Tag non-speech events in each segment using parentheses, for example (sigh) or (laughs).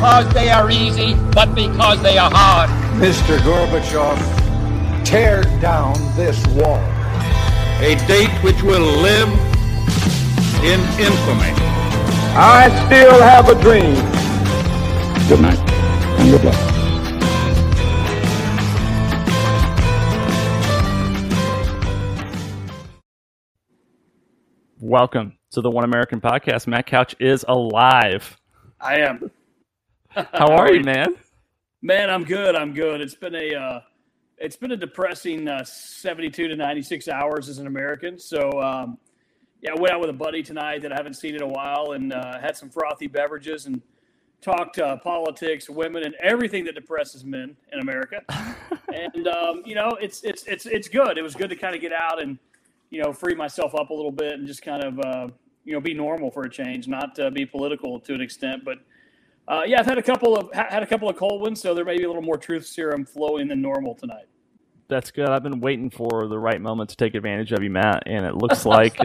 because they are easy, but because they are hard. Mr. Gorbachev, tear down this wall. A date which will live in infamy. I still have a dream. Good night and good luck. Welcome to the One American Podcast. Matt Couch is alive. I am. (laughs) How are you, man? Man, I'm good. I'm good. It's been a uh, it's been a depressing uh, 72 to 96 hours as an American. So um, yeah, I went out with a buddy tonight that I haven't seen in a while, and uh, had some frothy beverages and talked uh, politics, women, and everything that depresses men in America. (laughs) and um, you know, it's it's it's it's good. It was good to kind of get out and you know free myself up a little bit and just kind of uh, you know be normal for a change, not uh, be political to an extent, but. Uh, yeah, I've had a couple of had a couple of cold ones, so there may be a little more truth serum flowing than normal tonight. That's good. I've been waiting for the right moment to take advantage of you, Matt, and it looks (laughs) like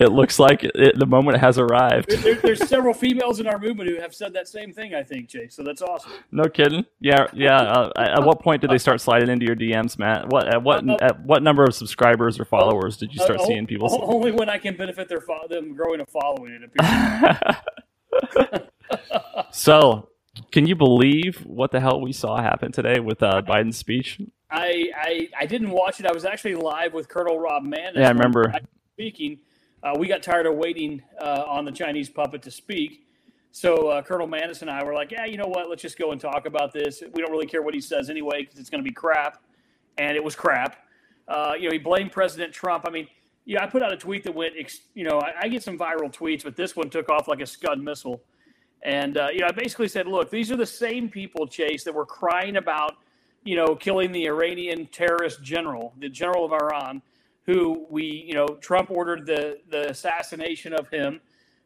it looks like it, the moment has arrived. There, there's several females in our movement who have said that same thing. I think, Jake. So that's awesome. No kidding. Yeah, yeah. Uh, at what point did they start sliding into your DMs, Matt? What at what uh, at what number of subscribers or followers did you start uh, seeing people? Only when I can benefit their fo- them growing a following. It appears. (laughs) (laughs) so, can you believe what the hell we saw happen today with uh, Biden's speech? I, I I didn't watch it. I was actually live with Colonel Rob Mann. Yeah, I remember speaking. Uh, we got tired of waiting uh, on the Chinese puppet to speak. So uh, Colonel Maness and I were like, yeah, you know what? Let's just go and talk about this. We don't really care what he says anyway because it's going to be crap. And it was crap. Uh, you know, he blamed President Trump. I mean, yeah, I put out a tweet that went, you know, I, I get some viral tweets, but this one took off like a Scud missile. And, uh, you know, I basically said, look, these are the same people, Chase, that were crying about, you know, killing the Iranian terrorist general, the general of Iran, who we, you know, Trump ordered the, the assassination of him,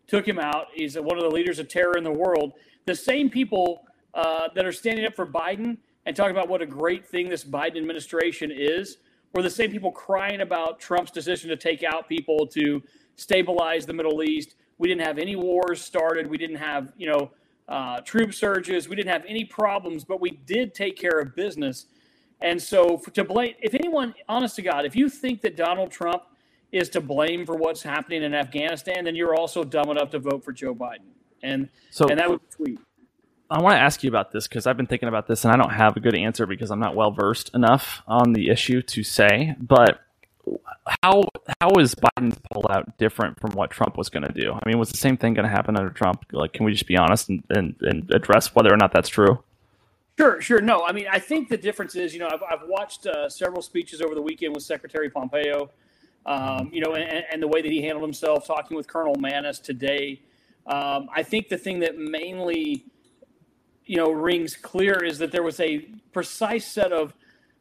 took him out. He's one of the leaders of terror in the world. The same people uh, that are standing up for Biden and talking about what a great thing this Biden administration is were the same people crying about Trump's decision to take out people to stabilize the Middle East. We didn't have any wars started. We didn't have, you know, uh, troop surges. We didn't have any problems, but we did take care of business. And so, for, to blame, if anyone, honest to God, if you think that Donald Trump is to blame for what's happening in Afghanistan, then you're also dumb enough to vote for Joe Biden. And so, and that was a tweet. I want to ask you about this because I've been thinking about this and I don't have a good answer because I'm not well versed enough on the issue to say. But how how is Biden's pullout different from what Trump was going to do? I mean, was the same thing going to happen under Trump? Like, can we just be honest and, and, and address whether or not that's true? Sure, sure. No, I mean, I think the difference is, you know, I've, I've watched uh, several speeches over the weekend with Secretary Pompeo, um, you know, and, and, the way that he handled himself, talking with Colonel Maness today. Um, I think the thing that mainly you know rings clear is that there was a precise set of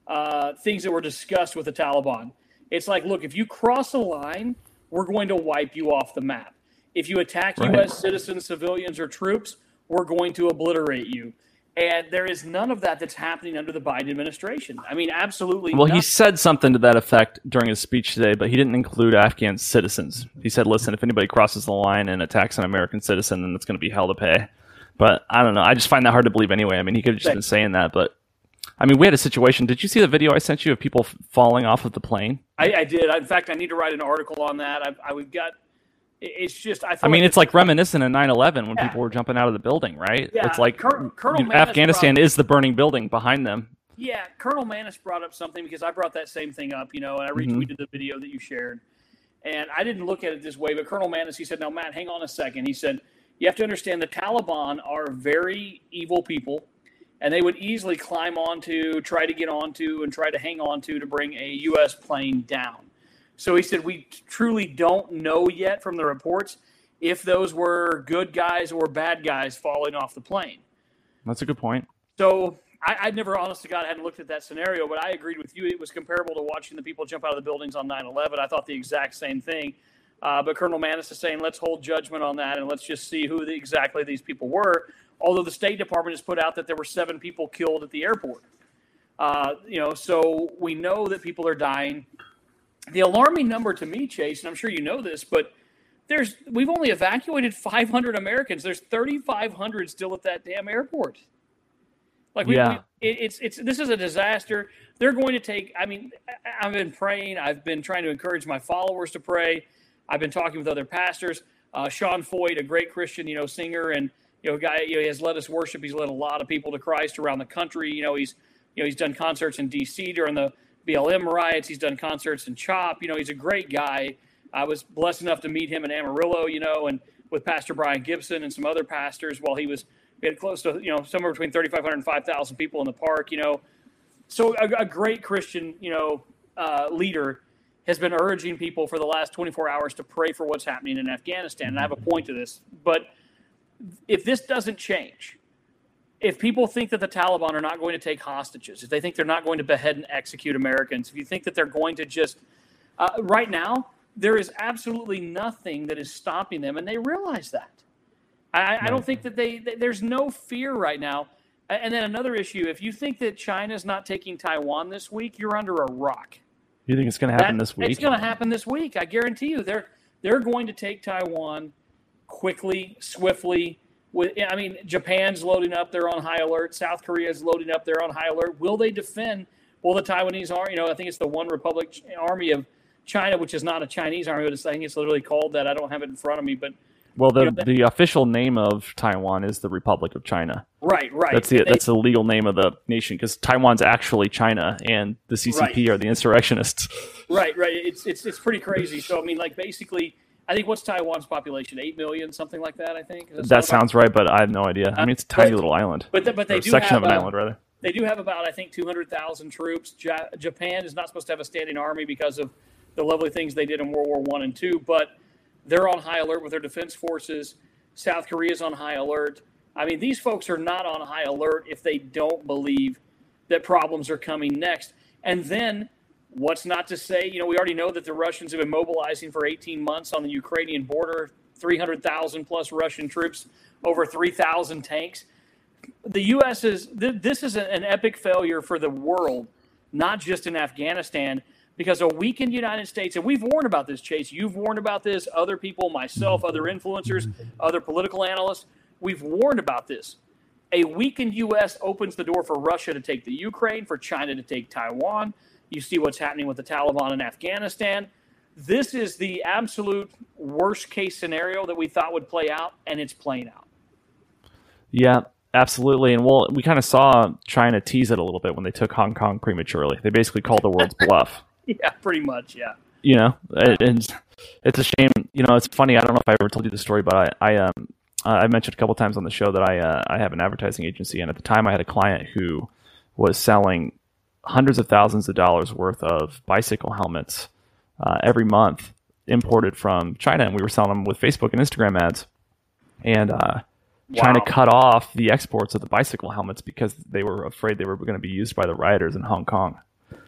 uh, things that were discussed with the Taliban. It's like, look, if you cross a line, we're going to wipe you off the map. If you attack right. U.S. citizens, civilians, or troops, we're going to obliterate you. And there is none of that that's happening under the Biden administration. I mean, absolutely. Well, he said something to that effect during his speech today, but he didn't include Afghan citizens. He said, listen, if anybody crosses the line and attacks an American citizen, then it's going to be hell to pay. But I don't know. I just find that hard to believe anyway. I mean, he could have just been saying that, but I mean, we had a situation. Did you see the video I sent you of people f- falling off of the plane? I, I did. In fact, I need to write an article on that. I, I we've got. It's just. I, I mean, like it's like reminiscent of 9/11 when yeah. people were jumping out of the building, right? Yeah, it's like Colonel, Colonel you know, Afghanistan is the burning building behind them. Yeah, Colonel Maness brought up something because I brought that same thing up, you know, and I retweeted mm-hmm. the video that you shared. And I didn't look at it this way, but Colonel Maness, he said, "Now, Matt, hang on a second. He said, "You have to understand the Taliban are very evil people." And they would easily climb onto, try to get onto, and try to hang onto to bring a U.S. plane down. So he said, We truly don't know yet from the reports if those were good guys or bad guys falling off the plane. That's a good point. So I, would never, honest to God, hadn't looked at that scenario, but I agreed with you. It was comparable to watching the people jump out of the buildings on 9 11. I thought the exact same thing. Uh, but Colonel Maness is saying, let's hold judgment on that and let's just see who the, exactly these people were although the State Department has put out that there were seven people killed at the airport. Uh, you know, so we know that people are dying. The alarming number to me, Chase, and I'm sure you know this, but there's we've only evacuated 500 Americans. There's 3,500 still at that damn airport. Like we, Yeah. we it, it's it's this is a disaster. They're going to take. I mean, I- I've been praying. I've been trying to encourage my followers to pray. I've been talking with other pastors. Uh, Sean Feucht, a great Christian, you know, singer and you know, guy. You know, he has led us worship. He's led a lot of people to Christ around the country. You know, he's you know he's done concerts in D.C. during the BLM riots. He's done concerts in Chop. You know, he's a great guy. I was blessed enough to meet him in Amarillo. You know, and with Pastor Brian Gibson and some other pastors while he was we had close to you know somewhere between 3,500 and 5,000 people in the park. You know, so a, a great Christian you know uh, leader has been urging people for the last 24 hours to pray for what's happening in Afghanistan. And I have a point to this, but if this doesn't change, if people think that the Taliban are not going to take hostages, if they think they're not going to behead and execute Americans, if you think that they're going to just, uh, right now, there is absolutely nothing that is stopping them, and they realize that. I, I don't think that they, th- there's no fear right now. And then another issue if you think that China's not taking Taiwan this week, you're under a rock. You think it's going to happen That- this week? It's going to happen this week. I guarantee you. They're they're going to take Taiwan quickly, swiftly. With I mean, Japan's loading up; they're on high alert. South Korea's loading up; they're on high alert. Will they defend? Will the Taiwanese army? You know, I think it's the One Republic Army of China, which is not a Chinese army, but it's, I think it's literally called that. I don't have it in front of me, but well, the you know, that- the official name of Taiwan is the Republic of China. right, right. That's the They- that's the legal name of the nation because Taiwan's actually China, and the CCP Right. are the insurrectionists. Right, right. It's it's it's pretty crazy. So I mean, like basically, I think what's Taiwan's population? Eight million, something like that. I think That about- sounds right, but I have no idea. I mean, it's a tiny but- little island, But the, but they a do section have of an uh, island, rather. They do have about, I think, 200,000 troops. Ja- Japan is not supposed to have a standing army because of the lovely things they did in World War One and Two, but they're on high alert with their defense forces. South Korea's on high alert. I mean, these folks are not on high alert if they don't believe that problems are coming next. And then, what's not to say? You know, we already know that the Russians have been mobilizing for 18 months on the Ukrainian border. 300,000 plus Russian troops, over 3,000 tanks the U.S. is th- this is an epic failure for the world, not just in Afghanistan, because a weakened United States, and we've warned about this, Chase. You've warned about this. Other people, myself, other influencers, other political analysts, we've warned about this. A weakened U.S. opens the door for Russia to take the Ukraine, for China to take Taiwan. You see what's happening with the Taliban in Afghanistan. This is the absolute worst case scenario that we thought would play out, and it's playing out. Yeah, absolutely. And well, we kind of saw China tease it a little bit when they took Hong Kong prematurely. They basically called the world's bluff. (laughs) Yeah, pretty much. Yeah. You know, and it's a shame. You know, it's funny. I don't know if I ever told you the story, but I, I um, uh, I mentioned a couple times on the show that I, uh, I have an advertising agency, and at the time, I had a client who was selling hundreds of thousands of dollars worth of bicycle helmets uh, every month imported from China, and we were selling them with Facebook and Instagram ads. And uh, China cut off the exports of the bicycle helmets because they were afraid they were going to be used by the rioters in Hong Kong.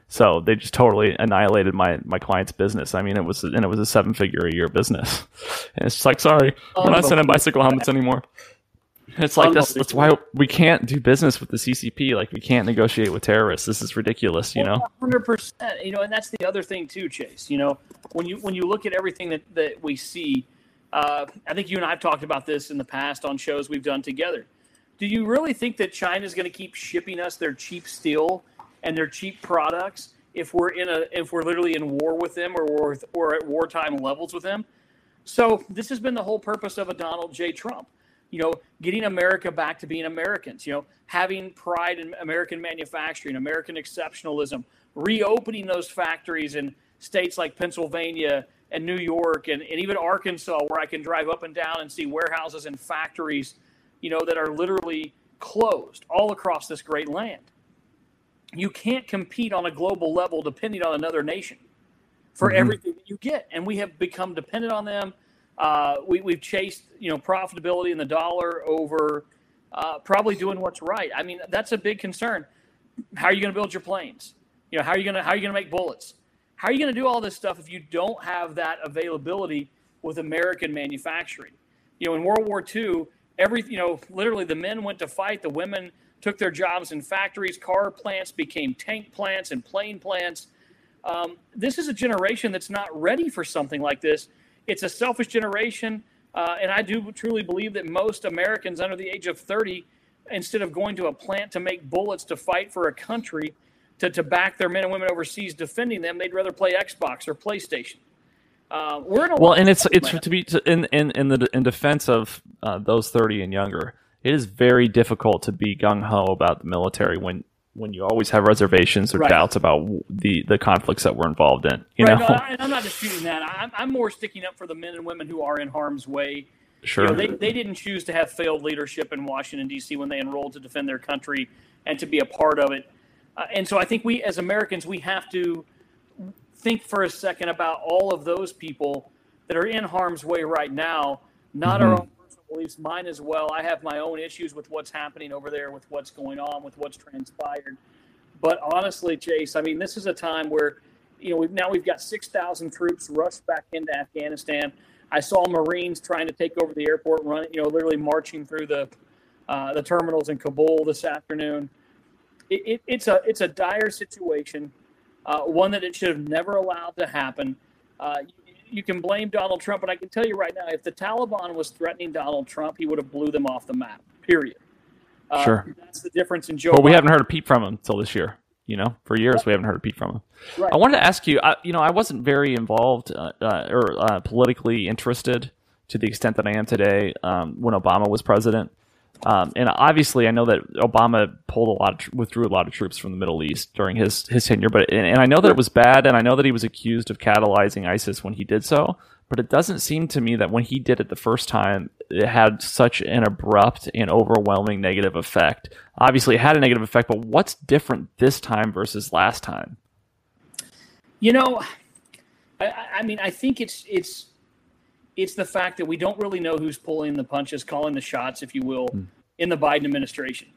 So they just totally annihilated my my client's business. I mean, it was and it was a seven figure a year business. And it's just like, sorry, we're not sending bicycle helmets anymore. It's like that's that's why we can't do business with the CCP. Like we can't negotiate with terrorists. This is ridiculous, you know. hundred percent. You know, and that's the other thing too, Chase. You know, when you when you look at everything that that we see, uh, I think you and I have talked about this in the past on shows we've done together. Do you really think that China's going to keep shipping us their cheap steel and their cheap products if we're in a if we're literally in war with them or we're, we're at wartime levels with them? So this has been the whole purpose of a Donald J. Trump. You know, getting America back to being Americans. You know, having pride in American manufacturing, American exceptionalism, reopening those factories in states like Pennsylvania and New York and, and even Arkansas, where I can drive up and down and see warehouses and factories, you know, that are literally closed all across this great land. You can't compete on a global level depending on another nation for mm-hmm. everything that you get. And we have become dependent on them. Uh, we, we've chased, you know, profitability in the dollar over uh, probably doing what's right. I mean, that's a big concern. How are you going to build your planes? You know, how are you going to how are you going to make bullets? How are you going to do all this stuff if you don't have that availability with American manufacturing? You know, in World War II, every you know, literally the men went to fight, the women took their jobs in factories, car plants became tank plants and plane plants. Um, this is a generation that's not ready for something like this. It's a selfish generation, uh, and I do truly believe that most Americans under the age of 30, instead of going to a plant to make bullets to fight for a country, to, to back their men and women overseas defending them, they'd rather play Xbox or PlayStation. Uh, we're in a well, and it's it's to be to, in in in the in defense of uh, those 30 and younger. It is very difficult to be gung ho about the military when when you always have reservations or Right. doubts about the the conflicts that we're involved in. You right, know, no, I, I'm not disputing that. I'm, I'm more sticking up for the men and women who are in harm's way. sure. You know, they, they didn't choose to have failed leadership in Washington, D.C. when they enrolled to defend their country and to be a part of it. Uh, and so I think we, as Americans, we have to think for a second about all of those people that are in harm's way right now, not our own beliefs, mine as well. I have my own issues with what's happening over there, with what's going on, with what's transpired. But honestly, Chase, I mean, this is a time where, you know, we've now we've got 6,000 troops rushed back into Afghanistan. I saw Marines trying to take over the airport, running, you know, literally marching through the uh, the terminals in Kabul this afternoon. It, it, it's a it's a dire situation, uh, one that it should have never allowed to happen. Uh, you, you can blame Donald Trump, but I can tell you right now, if the Taliban was threatening Donald Trump, he would have blew them off the map. Period. Uh, Sure. That's the difference in Joe. But we haven't heard a peep from him until this year. You know, for years we haven't heard a peep from him. Right. I wanted to ask you. I, you know, I wasn't very involved uh, uh, or uh, politically interested to the extent that I am today um, when Obama was president. Um, and obviously, I know that Obama pulled a lot, of, withdrew a lot of troops from the Middle East during his his tenure. But and, and I know that it was bad, and I know that he was accused of catalyzing ISIS when he did so. But it doesn't seem to me that when he did it the first time, it had such an abrupt and overwhelming negative effect. Obviously, it had a negative effect, but what's different this time versus last time? You know, I- I, I mean, I think it's it's it's the fact that we don't really know who's pulling the punches, calling the shots, if you will, in the Biden administration.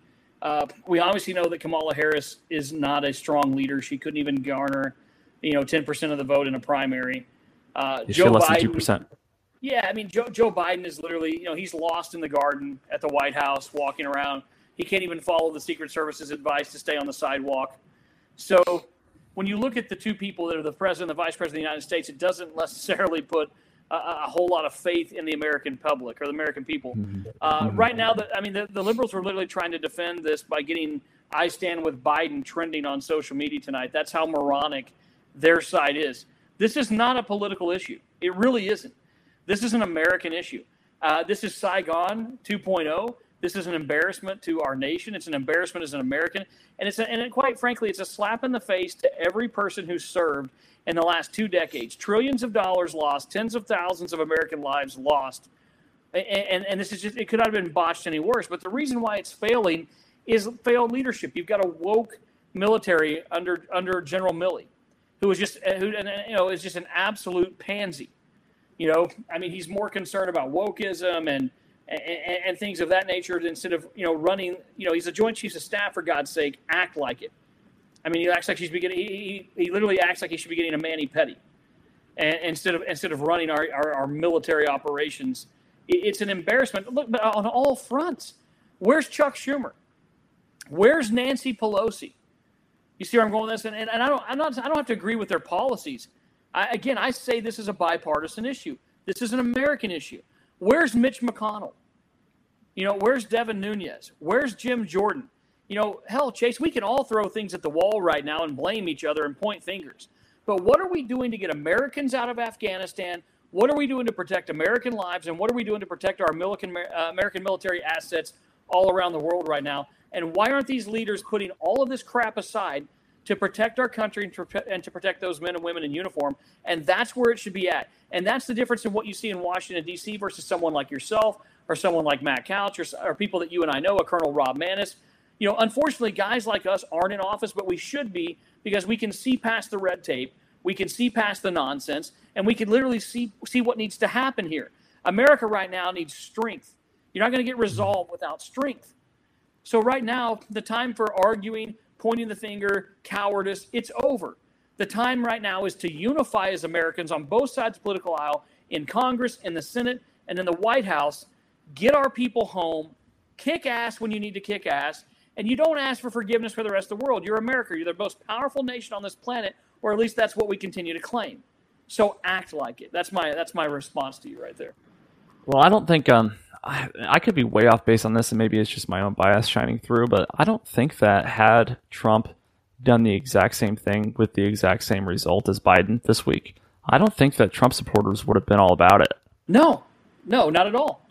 Uh, we obviously know that Kamala Harris is not a strong leader. She couldn't even garner, you know, ten percent of the vote in a primary. Uh, she less than Biden- percent? yeah, I mean, Joe, Joe Biden is literally, you know, he's lost in the garden at the White House, walking around. He can't even follow the Secret Service's advice to stay on the sidewalk. So, when you look at the two people that are the president and the vice president of the United States, it doesn't (laughs) necessarily put a, a whole lot of faith in the American public or the American people. Uh, right now, the, I mean, the, the liberals were literally trying to defend this by getting "I stand with Biden" trending on social media tonight. That's how moronic their side is. This is not a political issue. It really isn't. This is an American issue. Uh, this is Saigon 2.0. This is an embarrassment to our nation. It's an embarrassment as an American, and it's a, and it, quite frankly, it's a slap in the face to every person who served in the last two decades. Trillions of dollars lost, tens of thousands of American lives lost, and, and, and this is just it could not have been botched any worse. But the reason why it's failing is failed leadership. You've got a woke military under under General Milley, who is just who you know is just an absolute pansy. You know, I mean, he's more concerned about wokeism and, and and things of that nature instead of you know running. You know, he's a Joint Chiefs of Staff for God's sake. Act like it. I mean, he acts like he should be getting. He, he, literally acts like he should be getting a mani and instead of instead of running our, our, our military operations, it, it's an embarrassment. Look, but on all fronts, where's Chuck Schumer? Where's Nancy Pelosi? You see where I'm going with this, and, and, and I don't, I'm not, I don't have to agree with their policies. I, again, I say this is a bipartisan issue. This is an American issue. Where's Mitch McConnell? You know, where's Devin Nunes? Where's Jim Jordan? You know, hell, Chase, we can all throw things at the wall right now and blame each other and point fingers. But what are we doing to get Americans out of Afghanistan? What are we doing to protect American lives? And what are we doing to protect our American, uh, American military assets all around the world right now? And why aren't these leaders putting all of this crap aside to protect our country and to, and to protect those men and women in uniform? And that's where it should be at. And that's the difference in what you see in Washington, D.C. versus someone like yourself or someone like Matt Couch or, or people that you and I know, a Colonel Rob Maness. You know, unfortunately, guys like us aren't in office, but we should be because we can see past the red tape, we can see past the nonsense, and we can literally see see what needs to happen here. America right now needs strength. You're not going to get resolve without strength. So right now, the time for arguing, pointing the finger, cowardice, it's over. The time right now is to unify as Americans on both sides of the political aisle, in Congress, in the Senate, and in the White House. Get our people home, kick ass when you need to kick ass, and you don't ask for forgiveness for the rest of the world. You're America. You're the most powerful nation on this planet, or at least that's what we continue to claim. So act like it. That's my that's my response to you right there. Well, I don't think um I, I could be way off base on this, and maybe it's just my own bias shining through. But I don't think that had Trump done the exact same thing with the exact same result as Biden this week, I don't think that Trump supporters would have been all about it. No, no, not at all.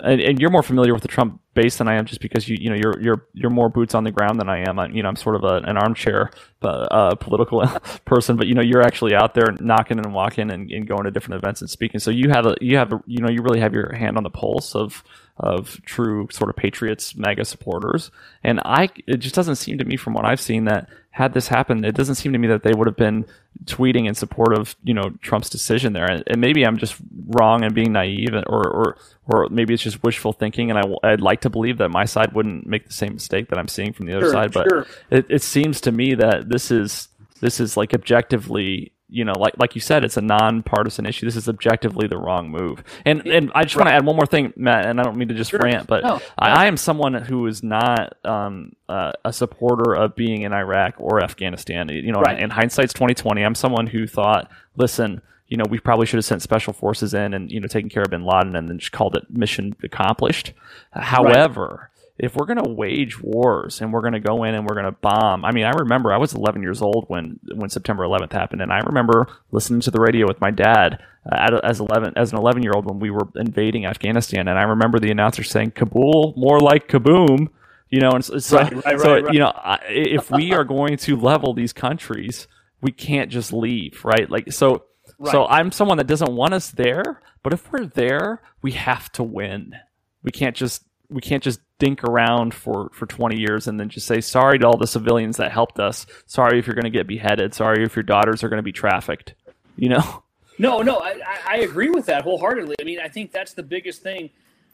And, and you're more familiar with the Trump base than I am, just because you you know you're you're you're more boots on the ground than I am. I, you know, I'm sort of a, an armchair uh, political (laughs) person, but you know, you're actually out there knocking and walking and, and going to different events and speaking. So you have a you have a, you know you really have your hand on the pulse of of true sort of patriots, MAGA supporters. And I, it just doesn't seem to me from what I've seen that had this happened, it doesn't seem to me that they would have been tweeting in support of, you know, Trump's decision there. And, and maybe I'm just wrong and being naive or, or, or maybe it's just wishful thinking. And I, would like to believe that my side wouldn't make the same mistake that I'm seeing from the other sure, side. But sure. it, it seems to me that this is, this is like objectively you know, like like you said, it's a nonpartisan issue. This is objectively the wrong move. And and I just right. want to add one more thing, Matt. And I don't mean to just sure. rant, but no. I, I, am someone who is not um, uh, a supporter of being in Iraq or Afghanistan. You know, right. in hindsight's twenty twenty. I'm someone who thought, listen, you know, we probably should have sent special forces in and you know taken care of Bin Laden and then just called it mission accomplished. However. Right if we're going to wage wars and we're going to go in and we're going to bomb, I mean, I remember I was 11 years old when when September 11th happened, and I remember listening to the radio with my dad uh, as 11 as an 11 year old when we were invading Afghanistan, and I remember the announcer saying "Kabul, more like kaboom." You know, and so, right, right, so right, you know, if we are going to level these countries, we can't just leave, right? Like, so, so I'm someone that doesn't want us there, but if we're there, we have to win. We can't just we can't just dink around for, for 20 years and then just say sorry to all the civilians that helped us. Sorry if you're going to get beheaded. Sorry if your daughters are going to be trafficked. You know? (laughs) No, no, I, I agree with that wholeheartedly. I mean, I think that's the biggest thing.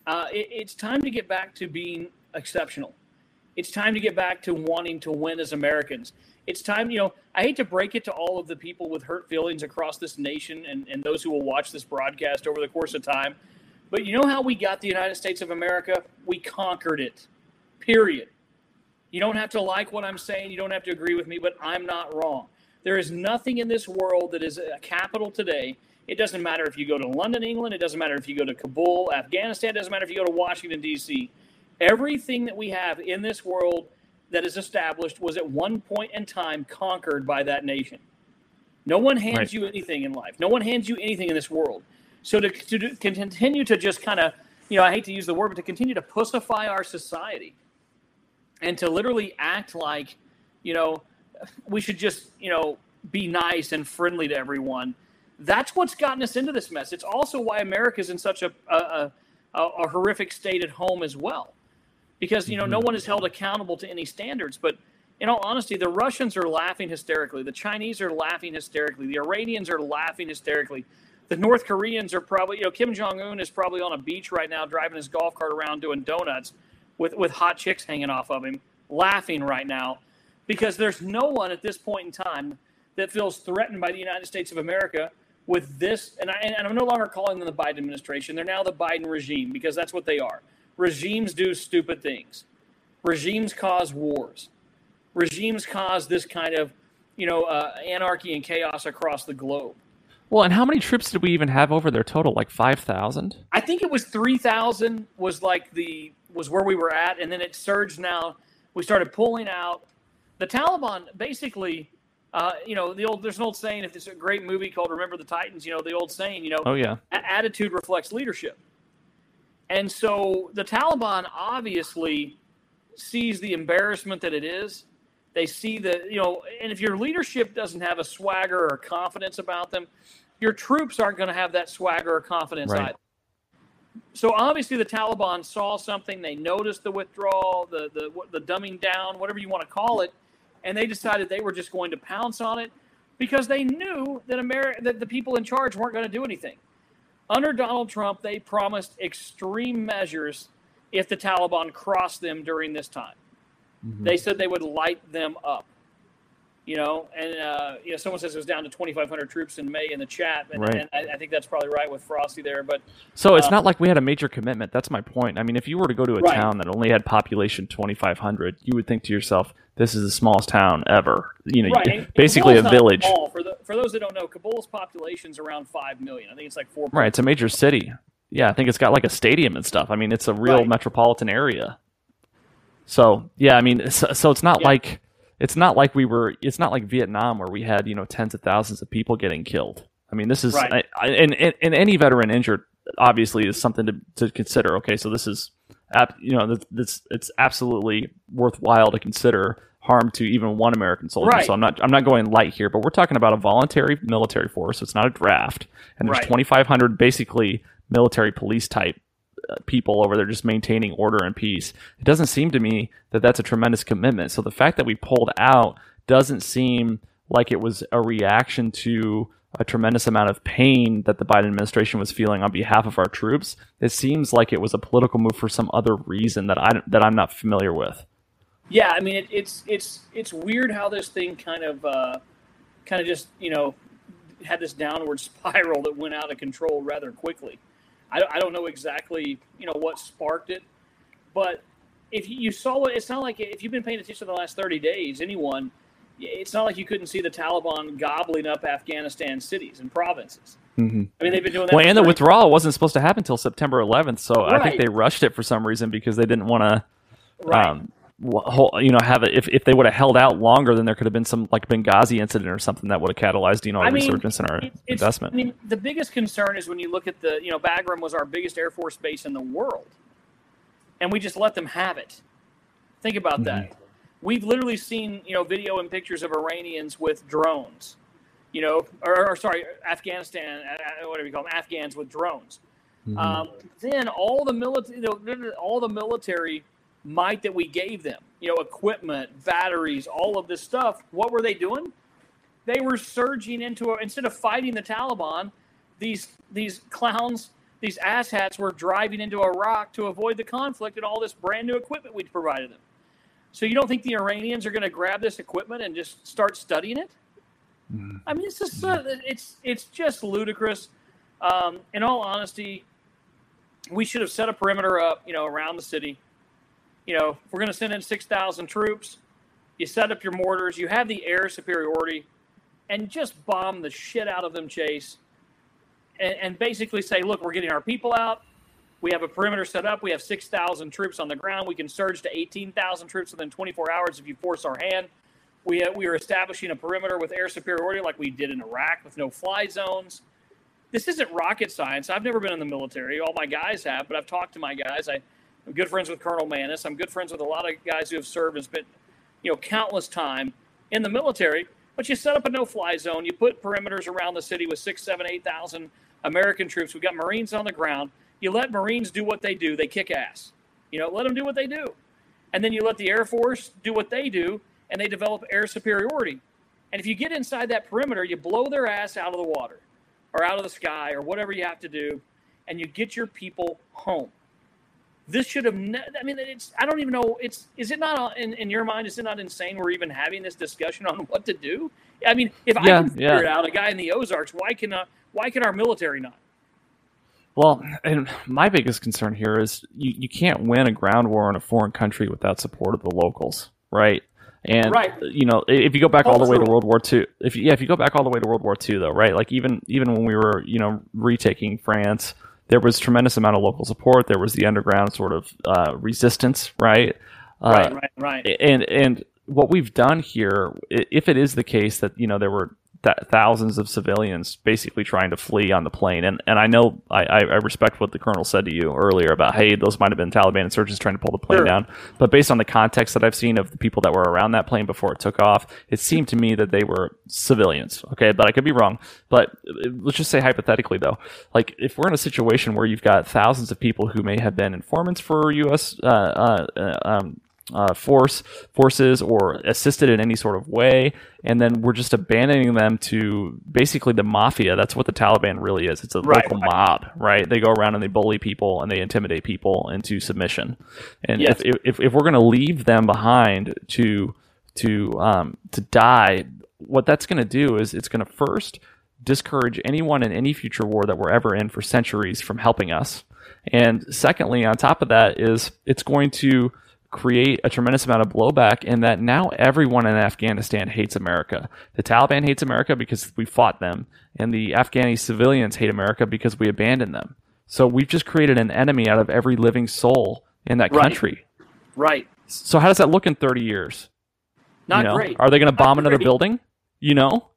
Uh, it, it's time to get back to being exceptional. It's time to get back to wanting to win as Americans. It's time, you know, I hate to break it to all of the people with hurt feelings across this nation and, and those who will watch this broadcast over the course of time. But you know how we got the United States of America? We conquered it. Period. You don't have to like what I'm saying. You don't have to agree with me, but I'm not wrong. There is nothing in this world that is a capital today. It doesn't matter if you go to London, England. It doesn't matter if you go to Kabul, Afghanistan. It doesn't matter if you go to Washington, D.C. Everything that we have in this world that is established was at one point in time conquered by that nation. No one hands right. you anything in life. No one hands you anything in this world. So to, to, to continue to just kind of, you know, I hate to use the word, but to continue to pussify our society and to literally act like, you know, we should just, you know, be nice and friendly to everyone. That's what's gotten us into this mess. It's also why America's in such a, a, a, a horrific state at home as well. Because, you know, mm-hmm. no one is held accountable to any standards. But in all honesty, the Russians are laughing hysterically. The Chinese are laughing hysterically. The Iranians are laughing hysterically the North Koreans are probably, you know, Kim Jong Un is probably on a beach right now driving his golf cart around doing donuts with, with hot chicks hanging off of him, laughing right now because there's no one at this point in time that feels threatened by the United States of America with this. And, I, and I'm no longer calling them the Biden administration. They're now the Biden regime because that's what they are. Regimes do stupid things, regimes cause wars, regimes cause this kind of, you know, uh, anarchy and chaos across the globe. Well, and how many troops did we even have over there total? Like five thousand? I think it was three thousand. Was like the was where we were at, and then it surged. Now we started pulling out. The Taliban basically, uh, you know, the old there's an old saying. If it's a great movie called Remember the Titans, you know, the old saying, you know, oh yeah, attitude reflects leadership. And so the Taliban obviously sees the embarrassment that it is. They see the, you know, and if your leadership doesn't have a swagger or confidence about them, your troops aren't going to have that swagger or confidence right. either. So obviously the Taliban saw something. They noticed the withdrawal, the the the dumbing down, whatever you want to call it, and they decided they were just going to pounce on it because they knew that America, that the people in charge weren't going to do anything. Under Donald Trump, they promised extreme measures if the Taliban crossed them during this time. Mm-hmm. They said they would light them up you know, and uh, you know, someone says it was down to 2,500 troops in May in the chat, and, right. and I, I, think that's probably right with Frosty there. But so it's uh, not like we had a major commitment. That's my point. I mean, if you were to go to a right. town that only had population 2,500, you would think to yourself, "This is the smallest town ever." You know, right. (laughs) basically a village. For the for those that don't know, Kabul's population's around five million. I think it's like four. Right, it's a major city. Yeah, I think it's got like a stadium and stuff. I mean, it's a real Right. metropolitan area. So yeah, I mean, so, so it's not Yeah. like it's not like we were. It's not like Vietnam where we had you know tens of thousands of people getting killed. I mean, this is Right. I, I, and, and and any veteran injured obviously is something to, to consider. Okay, so this is, you know, this, it's absolutely worthwhile to consider harm to even one American soldier. Right. So I'm not I'm not going light here, but we're talking about a voluntary military force. So it's not a draft, and there's Right. 2,500 basically military police type people over there just maintaining order and peace. It doesn't seem to me that that's a tremendous commitment. So the fact that we pulled out doesn't seem like it was a reaction to a tremendous amount of pain that the Biden administration was feeling on behalf of our troops. It seems like it was a political move for some other reason that I that I'm not familiar with. Yeah, I mean it, it's it's it's weird how this thing kind of uh, kind of just you know had this downward (laughs) spiral that went out of control rather quickly. I, I don't know exactly you know what sparked it, but if you, you saw it, it's not like if you've been paying attention the last thirty days, anyone, it's not like you couldn't see the Taliban gobbling up Afghanistan cities and provinces. Mm-hmm. I mean they've been doing that. Well, for and the 30 withdrawal wasn't supposed to happen until September 11th, so I think they rushed it for some reason because they didn't want to Right. um, wh- whole, you know, have it. If, if they would have held out longer, then there could have been some like Benghazi incident or something that would have catalyzed, you know, a I mean, resurgence in our investment. I mean, the biggest concern is when you look at the, you know, Bagram was our biggest Air Force base in the world, and we just let them have it. Think about that. Mm-hmm. We've literally seen, you know, video and pictures of Iranians with drones, you know, or, or sorry, Afghanistan, uh, uh, whatever you call them, Afghans with drones. Mm-hmm. Um, then all the military, all the military might that we gave them, you know, equipment, batteries, all of this stuff. What were they doing? They were surging into a, instead of fighting the Taliban, these these clowns, these asshats were driving into Iraq to avoid the conflict and all this brand new equipment we'd provided them. So you don't think the Iranians are going to grab this equipment and just start studying it? I mean, it's just uh, it's it's just ludicrous. Um, in all honesty, we should have set a perimeter up, you know, around the city. You know, if we're going to send in six thousand troops, you set up your mortars, you have the air superiority, and just bomb the shit out of them, Chase. And, and basically say, look, we're getting our people out. We have a perimeter set up. We have 6,000 troops on the ground. We can surge to 18,000 troops within 24 hours if you force our hand. We, uh, we are establishing a perimeter with air superiority like we did in Iraq with no fly zones. This isn't rocket science. I've never been in the military. All my guys have, but I've talked to my guys. I, I'm good friends with Colonel Maness. I'm good friends with a lot of guys who have served and spent, you know, countless time in the military. But you set up a no-fly zone. You put perimeters around the city with six, seven, eight thousand American troops. We've got Marines on the ground. You let Marines do what they do. They kick ass. You know, let them do what they do. And then you let the Air Force do what they do, and they develop air superiority. And if you get inside that perimeter, you blow their ass out of the water or out of the sky or whatever you have to do, and you get your people home. This should have. Ne- I mean, it's. I don't even know. It's. Is it not in, in your mind? Is it not insane? We're even having this discussion on (laughs) what to do. I mean, if I Yeah, can figure yeah. it out, a guy in the Ozarks, why can uh, why can our military not? Well, and my biggest concern here is you, you can't win a ground war in a foreign country without support of the locals, right? And Right. you know, if you go back all the way to World War II, if you, yeah, if you go back all the way to World War II, though, right? Like even even when we were you know retaking France, there was tremendous amount of local support. There was the underground sort of uh, resistance, right? Uh, Right, right, right. and and what we've done here, if it is the case that you know there were th- thousands of civilians basically trying to flee on the plane, and and I know I, I respect what the colonel said to you earlier about hey those might have been Taliban insurgents trying to pull the plane Sure. down, but based on the context that I've seen of the people that were around that plane before it took off, it seemed to me that they were civilians. Okay, but I could be wrong. But uh, let's just say hypothetically though, like if we're in a situation where you've got thousands of people who may have been informants for U.S. Uh, uh, uh, um, uh, force forces or assisted in any sort of way, and then we're just abandoning them to basically the mafia. That's what the Taliban really is. It's a Right, local right. mob, right? They go around and they bully people and they intimidate people into submission. And Yes. if, if if we're going to leave them behind to to um, to die, what that's going to do is it's going to first discourage anyone in any future war that we're ever in for centuries from helping us. And secondly, on top of that, is it's going to create a tremendous amount of blowback in that now everyone in Afghanistan hates America. The Taliban hates America because we fought them, and the Afghani civilians hate America because we abandoned them. So we've just created an enemy out of every living soul in that Right. country. Right. So how does that look in 30 years? Not You know? great. Are they going to bomb another building? You know?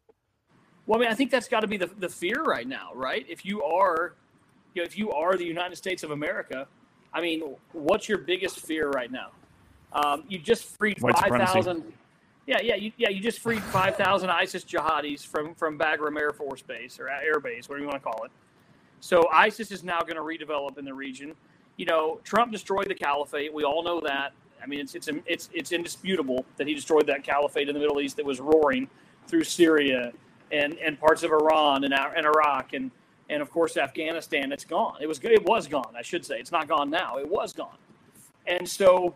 Well, I mean, I think that's got to be the, the fear right now, right? If you are, you know, if you are the United States of America, I mean, what's your biggest fear right now? Um, you just freed White five supremacy. thousand. Yeah, yeah, you, yeah. You just freed five thousand ISIS jihadis from from Bagram Air Force Base or Air Base, whatever you want to call it. So ISIS is now going to redevelop in the region. You know, Trump destroyed the caliphate. We all know that. I mean, it's it's it's it's indisputable that he destroyed that caliphate in the Middle East that was roaring through Syria and and parts of Iran and and Iraq and and of course Afghanistan. It's gone. It was it was gone. I should say it's not gone now. It was gone. And so,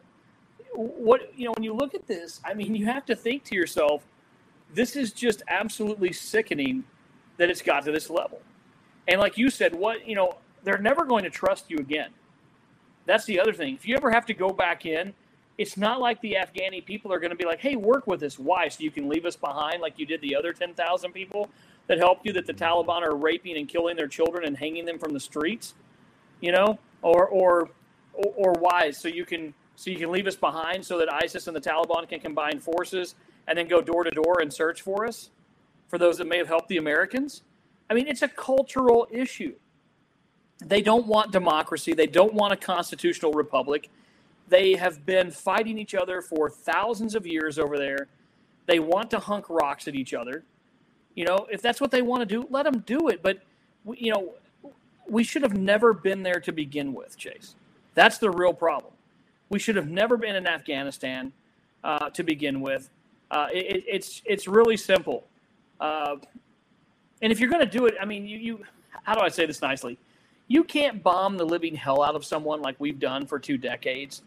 what you know, when you look at this, I mean, you have to think to yourself, this is just absolutely sickening that it's got to this level. And like you said, what you know, they're never going to trust you again. That's the other thing. If you ever have to go back in, it's not like the Afghani people are going to be like, "Hey, work with us. Why? So you can leave us behind, like you did the other ten thousand people that helped you. That the Taliban are raping and killing their children and hanging them from the streets, you know, or or or, or why? So you can so you can leave us behind, so that ISIS and the Taliban can combine forces and then go door to door and search for us, for those that may have helped the Americans. I mean, it's a cultural issue. They don't want democracy. They don't want a constitutional republic. They have been fighting each other for thousands of years over there. They want to hunk rocks at each other. You know, if that's what they want to do, let them do it. But, you know, we should have never been there to begin with, Chase. That's the real problem. We should have never been in Afghanistan uh, to begin with. Uh, it, it- it's it's really simple. Uh, and if you're going to do it, I mean, you, you how do I say this nicely? You can't bomb the living hell out of someone like we've done for two decades,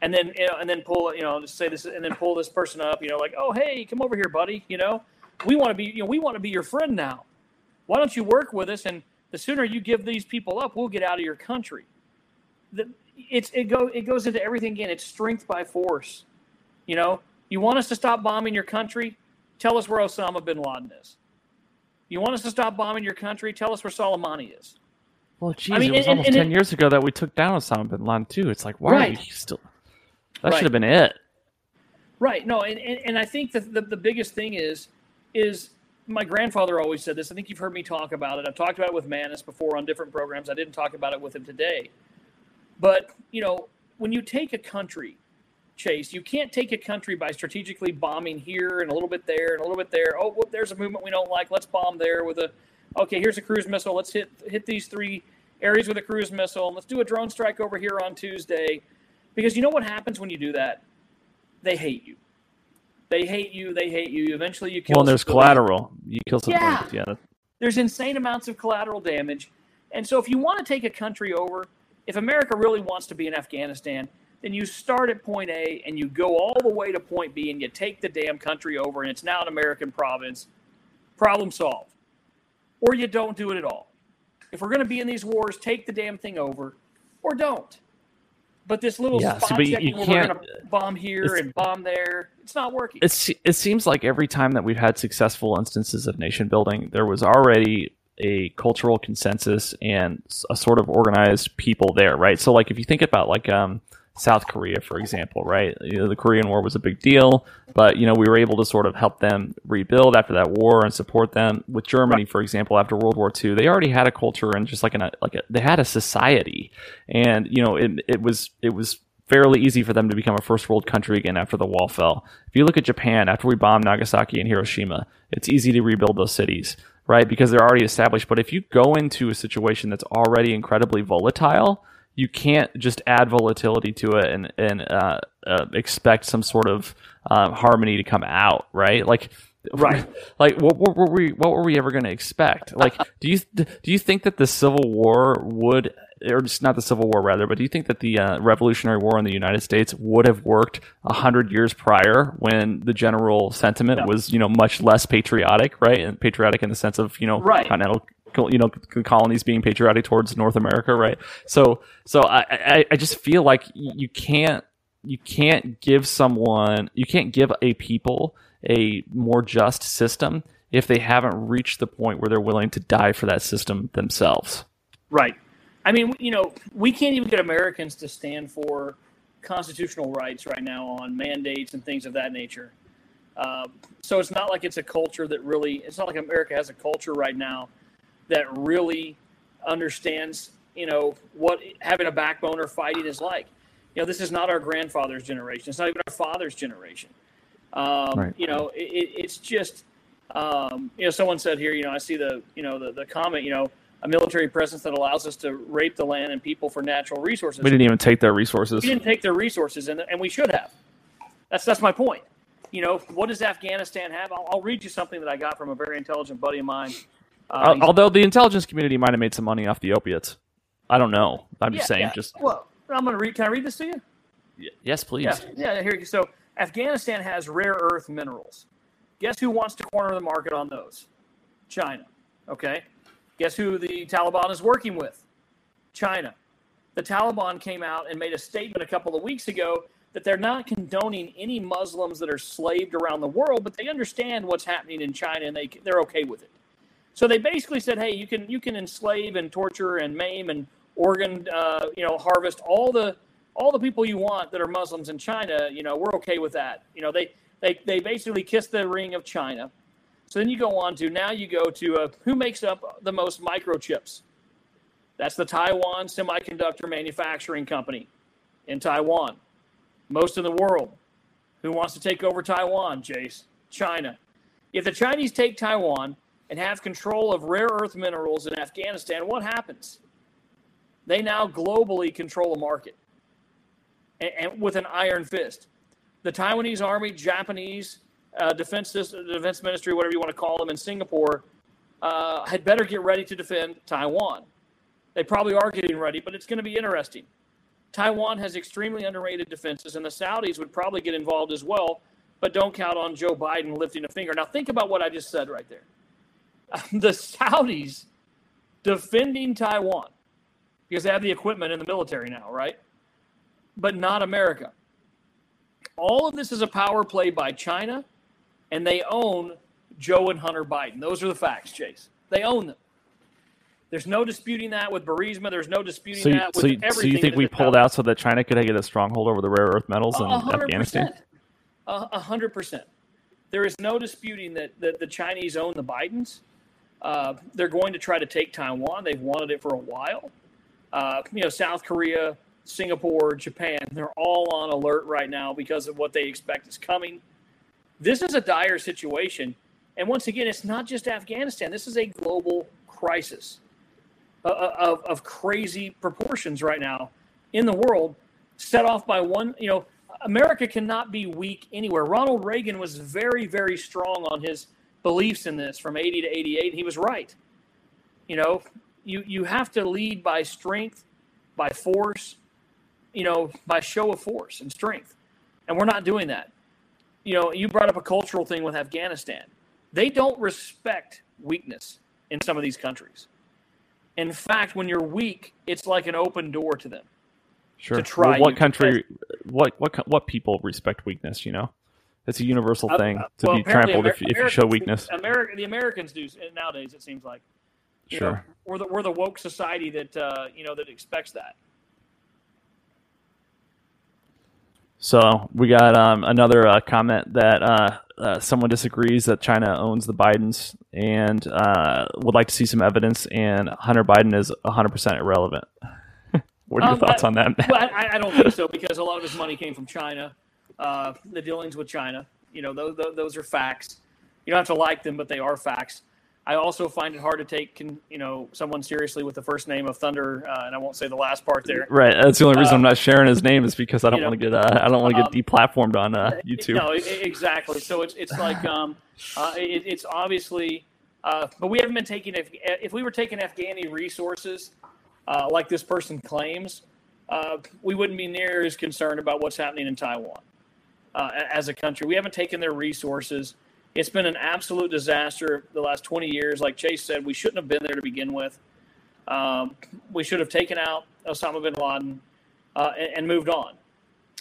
and then you know, and then pull you know just say this and then pull this person up. You know, like oh hey, come over here, buddy. You know, we want to be you know we want to be your friend now. Why don't you work with us? And the sooner you give these people up, we'll get out of your country. The, it's it go it goes into everything again. It's strength by force. You know, you want us to stop bombing your country? Tell us where Osama bin Laden is. You want us to stop bombing your country? Tell us where Soleimani is. Well, geez, I mean, it was and- almost and 10 it- years ago that we took down Osama bin Laden, too. It's like, why are Right. we still. That Right. should have been it. Right. No, and, and, and I think that the, the biggest thing is is my grandfather always said this. I think you've heard me talk about it. I've talked about it with Maness before on different programs. I didn't talk about it with him today. But, you know, when you take a country, Chase, you can't take a country by strategically bombing here and a little bit there and a little bit there. Oh, whoop, there's a movement we don't like. Let's bomb there with a okay, here's a cruise missile. Let's hit hit these three areas with a cruise missile. And let's do a drone strike over here on Tuesday. Because you know what happens when you do that? They hate you. They hate you. They hate you. Eventually, you kill. Well, and there's collateral. You kill something. Yeah. Yeah. There's insane amounts of collateral damage, and so if you want to take a country over, if America really wants to be in Afghanistan, then you start at point A and you go all the way to point B, and you take the damn country over, and it's now an American province. Problem solved. Or you don't do it at all. If we're going to be in these wars, take the damn thing over, or don't. But this little Yeah, spot but you- checking you where we're can't- to bomb here and bomb there, it's not working. It's, it seems like every time that we've had successful instances of nation building, there was already a cultural consensus and a sort of organized people there, right? So, like, if you think about like um, South Korea, for example, right? You know, the Korean War was a big deal, but you know we were able to sort of help them rebuild after that war and support them. With Germany, for example, after World War II, they already had a culture and just like an like a, they had a society, and you know it it was it was fairly easy for them to become a first world country again after the wall fell. If you look at Japan, after we bombed Nagasaki and Hiroshima, it's easy to rebuild those cities, right? Because they're already established. But if you go into a situation that's already incredibly volatile, you can't just add volatility to it and and uh, uh, expect some sort of uh, harmony to come out, right? Like. Right. (laughs) Like what, what were we? What were we ever going to expect? Like, do you do you think that the Civil War would, or just not the Civil War rather, but do you think that the uh, Revolutionary War in the United States would have worked a hundred years prior when the general sentiment was, you know, much less patriotic, right? And patriotic in the sense of, you know, Right. continental, you know, colonies being patriotic towards North America, right? So, so I, I, I just feel like you can't you can't give someone, you can't give a people a more just system if they haven't reached the point where they're willing to die for that system themselves. Right. I mean, you know, we can't even get Americans to stand for constitutional rights right now on mandates and things of that nature. Uh, so it's not like it's a culture that really, it's not like America has a culture right now that really understands, you know, what having a backbone or fighting is like. You know, this is not our grandfather's generation. It's not even our father's generation. Um, right. You know, it, it's just, um, you know, someone said here, you know, I see the, you know, the, the comment, you know, a military presence that allows us to rape the land and people for natural resources. We didn't even take their resources. We didn't take their resources, and, and we should have. That's that's my point. You know, what does Afghanistan have? I'll, I'll read you something that I got from a very intelligent buddy of mine. Uh, Although the intelligence community might have made some money off the opiates. I don't know. I'm just saying. Yeah. Just well, I'm going to read. Can I read this to you? Yes, please. Yeah, yeah. Here you go. So Afghanistan has rare earth minerals. Guess who wants to corner the market on those? China. Okay. Guess who the Taliban is working with? China. The Taliban came out and made a statement a couple of weeks ago that they're not condoning any Muslims that are slaved around the world, but they understand what's happening in China and they they're okay with it. So they basically said, "Hey, you can you can enslave and torture and maim and organ uh, you know harvest all the all the people you want that are Muslims in China. You know, we're okay with that. You know, they they they basically kissed the ring of China." So then you go on to now you go to uh, who makes up the most microchips? That's the Taiwan Semiconductor Manufacturing Company in Taiwan. Most in the world. Who wants to take over Taiwan, Chase? China. If the Chinese take Taiwan and have control of rare earth minerals in Afghanistan, what happens? They now globally control a market and, and with an iron fist. The Taiwanese army, Japanese, uh, defense defense ministry, whatever you want to call them, in Singapore, uh, had better get ready to defend Taiwan. They probably are getting ready, but it's going to be interesting. Taiwan has extremely underrated defenses, and the Saudis would probably get involved as well, but don't count on Joe Biden lifting a finger. Now, think about what I just said right there. (laughs) the Saudis defending Taiwan because they have the equipment in the military now, right? But not America. All of this is a power play by China and they own Joe and Hunter Biden. Those are the facts, Chase. They own them. There's no disputing that with Burisma. There's no disputing so you, that with so you, everything. So you think we pulled out so that China could get a stronghold over the rare earth metals in 100%. Afghanistan? A hundred percent. There is no disputing that, that the Chinese own the Bidens. Uh, they're going to try to take Taiwan. They've wanted it for a while. Uh, you know, South Korea, Singapore, Japan, they're all on alert right now because of what they expect is coming. This is a dire situation. And once again, it's not just Afghanistan. This is a global crisis uh, uh, of, of crazy proportions right now in the world, set off by one, you know, America cannot be weak anywhere. Ronald Reagan was very, very strong on his beliefs in this from 80 to 88. He was right. You know, you, you have to lead by strength, by force, you know, by show of force and strength. And we're not doing that you know, you brought up a cultural thing with Afghanistan. They don't respect weakness in some of these countries. In fact, when you're weak, it's like an open door to them. Sure. To try well, what country? What what what people respect weakness? You know, it's a universal uh, thing to well, be trampled if, if you show weakness. America, the Americans do nowadays. It seems like. Sure. Know, we're the we're the woke society that uh, you know that expects that. So we got um, another uh, comment that uh, uh, someone disagrees that China owns the Bidens and uh, would like to see some evidence, and Hunter Biden is 100% irrelevant. (laughs) what are your um, thoughts I, on that? (laughs) well, I, I, don't think so because a lot of his money came from China, uh, the dealings with China. You know, those, those are facts. You don't have to like them, but they are facts. I also find it hard to take, you know, someone seriously with the first name of Thunder, uh, and I won't say the last part there. Right. That's the only reason uh, I'm not sharing his name is because I don't want to get uh, I don't want to get um, deplatformed on uh, YouTube. No, exactly. So it's it's like um, uh, it, it's obviously, uh, but we haven't been taking if if we were taking Afghani resources uh, like this person claims, we wouldn't be near as concerned about what's happening in Taiwan as a country. We haven't taken their resources. It's been an absolute disaster the last 20 years. Like Chase said, we shouldn't have been there to begin with. Um, we should have taken out Osama bin Laden uh, and, and, moved on.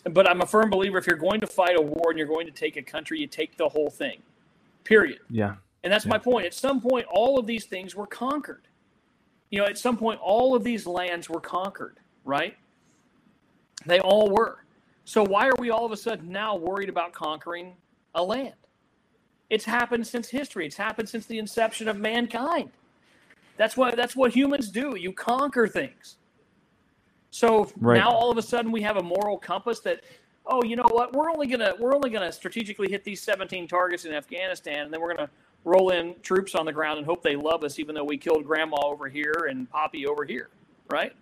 but I'm a firm believer if you're going to fight a war and you're going to take a country, you take the whole thing. Period. Yeah. And that's my point. At some point, all of these things were conquered. You know, at some point, all of these lands were conquered, right? They all were. So why are we all of a sudden now worried about conquering a land? It's happened since history. It's happened since the inception of mankind. That's what that's what humans do. You conquer things. So Right. now all of a sudden we have a moral compass that, oh, you know what? We're only gonna we're only gonna strategically hit these 17 targets in Afghanistan, and then we're gonna roll in troops on the ground and hope they love us, even though we killed Grandma over here and Poppy over here, right?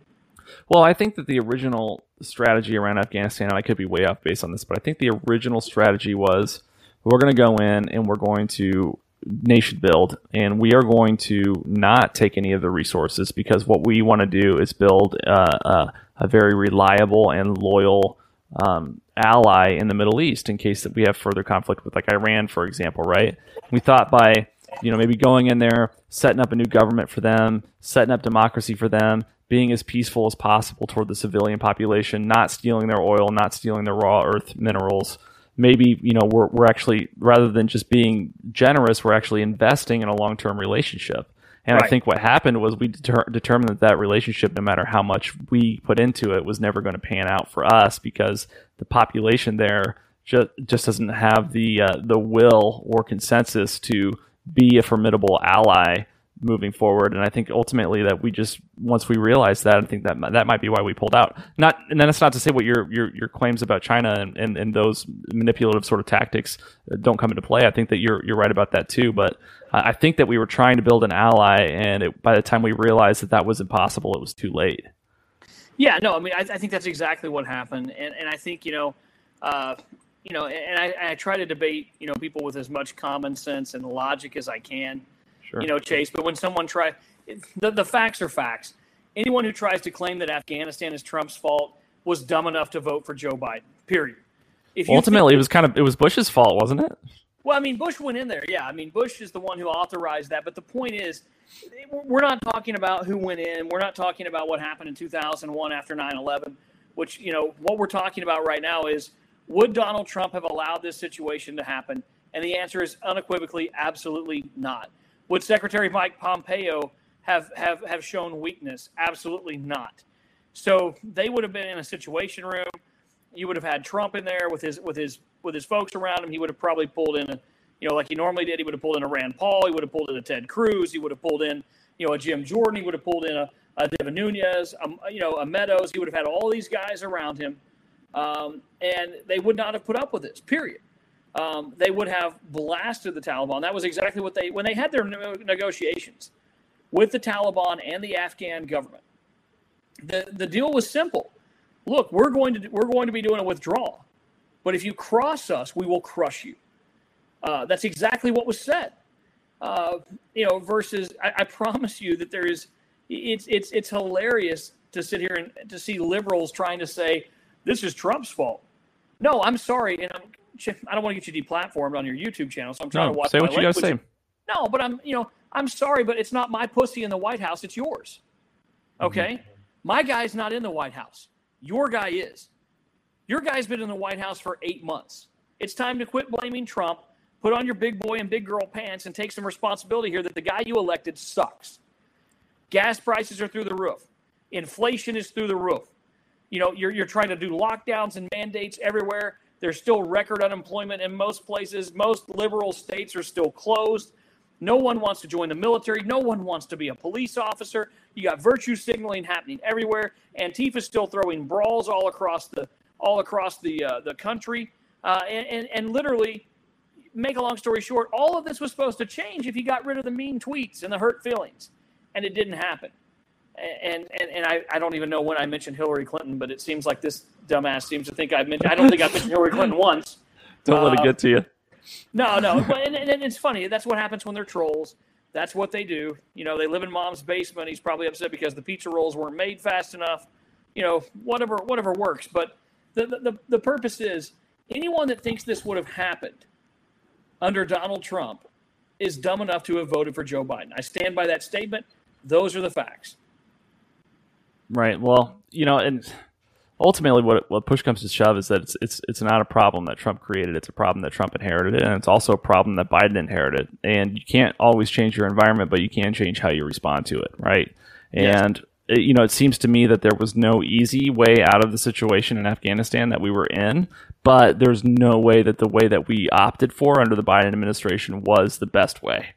Well, I think that the original strategy around Afghanistan, I could be way off based on this, but I think the original strategy was we're going to go in and we're going to nation build, and we are going to not take any of the resources because what we want to do is build uh, a, a very reliable and loyal um, ally in the Middle East in case that we have further conflict with like Iran, for example, right? We thought by you know maybe going in there, setting up a new government for them, setting up democracy for them, being as peaceful as possible toward the civilian population, not stealing their oil, not stealing their rare earth minerals. Maybe you know we're we're actually rather than just being generous, we're actually investing in a long term relationship. And I think what happened was we deter- determined that that relationship, no matter how much we put into it, was never going to pan out for us because the population there just just doesn't have the uh, the will or consensus to be a formidable ally moving forward. And I think ultimately that we just once we realized that, I think that that might be why we pulled out. Not and then that's not to say what your your, your claims about China and, and, and those manipulative sort of tactics uh, don't come into play. I think that you're you're right about that too. But I I think that we were trying to build an ally, and it, by the time we realized that that was impossible, it was too late. Yeah, no, I mean, I, I think that's exactly what happened, and and I think you know, uh, you know, and I, I try to debate you know people with as much common sense and logic as I can, Sure. you know, Chase. But when someone try, the the facts are facts. Anyone who tries to claim that Afghanistan is Trump's fault was dumb enough to vote for Joe Biden. Period. If you ultimately, think- it was kind of it was Bush's fault, wasn't it? well, I mean, Bush went in there. Yeah, I mean, Bush is the one who authorized that. But the point is, we're not talking about who went in. We're not talking about what happened in 2001 after 9 11, which, you know, what we're talking about right now is would Donald Trump have allowed this situation to happen? And the answer is unequivocally, absolutely not. Would Secretary Mike Pompeo have, have, have shown weakness? Absolutely not. So they would have been in a situation room. You would have had Trump in there with his with his with his folks around him. He would have probably pulled in a, you know, like he normally did. He would have pulled in a Rand Paul. He would have pulled in a Ted Cruz. He would have pulled in, you know, a Jim Jordan. He would have pulled in a, a Devin Nunes. Um, you know, a Meadows. He would have had all these guys around him, um, and they would not have put up with this. Period. Um, they would have blasted the Taliban. That was exactly what they when they had their negotiations with the Taliban and the Afghan government. The the deal was simple. Look, we're going to we're going to be doing a withdrawal, but if you cross us, we will crush you. Uh, that's exactly what was said. Uh, you know, versus I, I promise you that there is it's it's it's hilarious to sit here and to see liberals trying to say this is Trump's fault. No, I'm sorry, and I'm, I don't want to get you deplatformed on your YouTube channel, so I'm trying No, to watch say what you got to say. No, but I'm, you know, I'm sorry, but it's not my pussy in the White House. It's yours. Mm-hmm. Okay? My guy's not in the White House. Your guy is. Your guy's been in the White House for eight months. It's time to quit blaming Trump, put on your big boy and big girl pants, and take some responsibility here that the guy you elected sucks. Gas prices are through the roof. Inflation is through the roof. You know, you're, you're trying to do lockdowns and mandates everywhere. There's still record unemployment in most places. Most liberal states are still closed. No one wants to join the military. No one wants to be a police officer. You got virtue signaling happening everywhere. Antifa's still throwing brawls all across the all across the uh, the country. Uh, and, and and literally, make a long story short, all of this was supposed to change if you got rid of the mean tweets and the hurt feelings, and it didn't happen. And and, and I, I don't even know when I mentioned Hillary Clinton, but it seems like this dumbass seems to think I've mentioned. I don't think I've mentioned Hillary Clinton once. Don't let it Uh, get to you. No, no, but and, and it's funny. That's what happens when they're trolls. That's what they do. You know, they live in mom's basement. He's probably upset because the pizza rolls weren't made fast enough. You know, whatever, whatever works. But the, the, the purpose is anyone that thinks this would have happened under Donald Trump is dumb enough to have voted for Joe Biden. I stand by that statement. Those are the facts. Right. Well, you know, and ultimately, what what push comes to shove is that it's it's it's not a problem that Trump created. It's a problem that Trump inherited, and it's also a problem that Biden inherited. And you can't always change your environment, but you can change how you respond to it, right? Yes. And it, you know, it seems to me that there was no easy way out of the situation in Afghanistan that we were in, but there's no way that the way that we opted for under the Biden administration was the best way.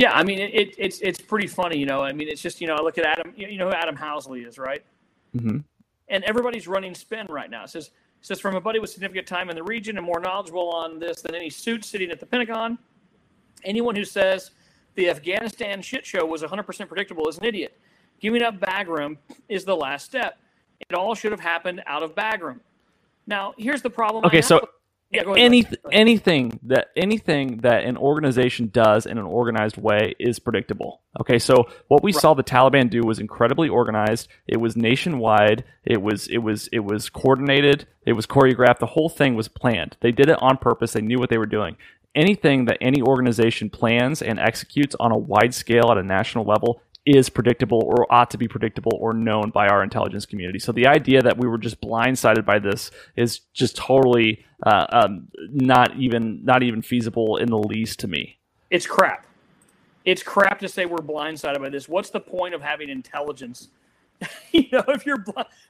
Yeah, I mean, it, it, it's it's pretty funny, you know. I mean, it's just you know, I look at Adam. You know who Adam Housley is, right? Mhm. And everybody's running spin right now. It says it says from a buddy with significant time in the region and more knowledgeable on this than any suit sitting at the Pentagon. Anyone who says the Afghanistan shit show was 100% predictable is an idiot. Giving up Bagram is the last step. It all should have happened out of Bagram. Now, here's the problem. Okay, so yeah, Any, anything that anything that an organization does in an organized way is predictable. Okay, so what we saw the Taliban do was incredibly organized. It was nationwide. It was it was it was coordinated. It was choreographed. The whole thing was planned. They did it on purpose. They knew what they were doing. Anything that any organization plans and executes on a wide scale at a national level is predictable or ought to be predictable or known by our intelligence community. So the idea that we were just blindsided by this is just totally uh, um, not even not even feasible in the least to me. it's crap. It's crap to say we're blindsided by this. What's the point of having intelligence? (laughs) you know, if you're,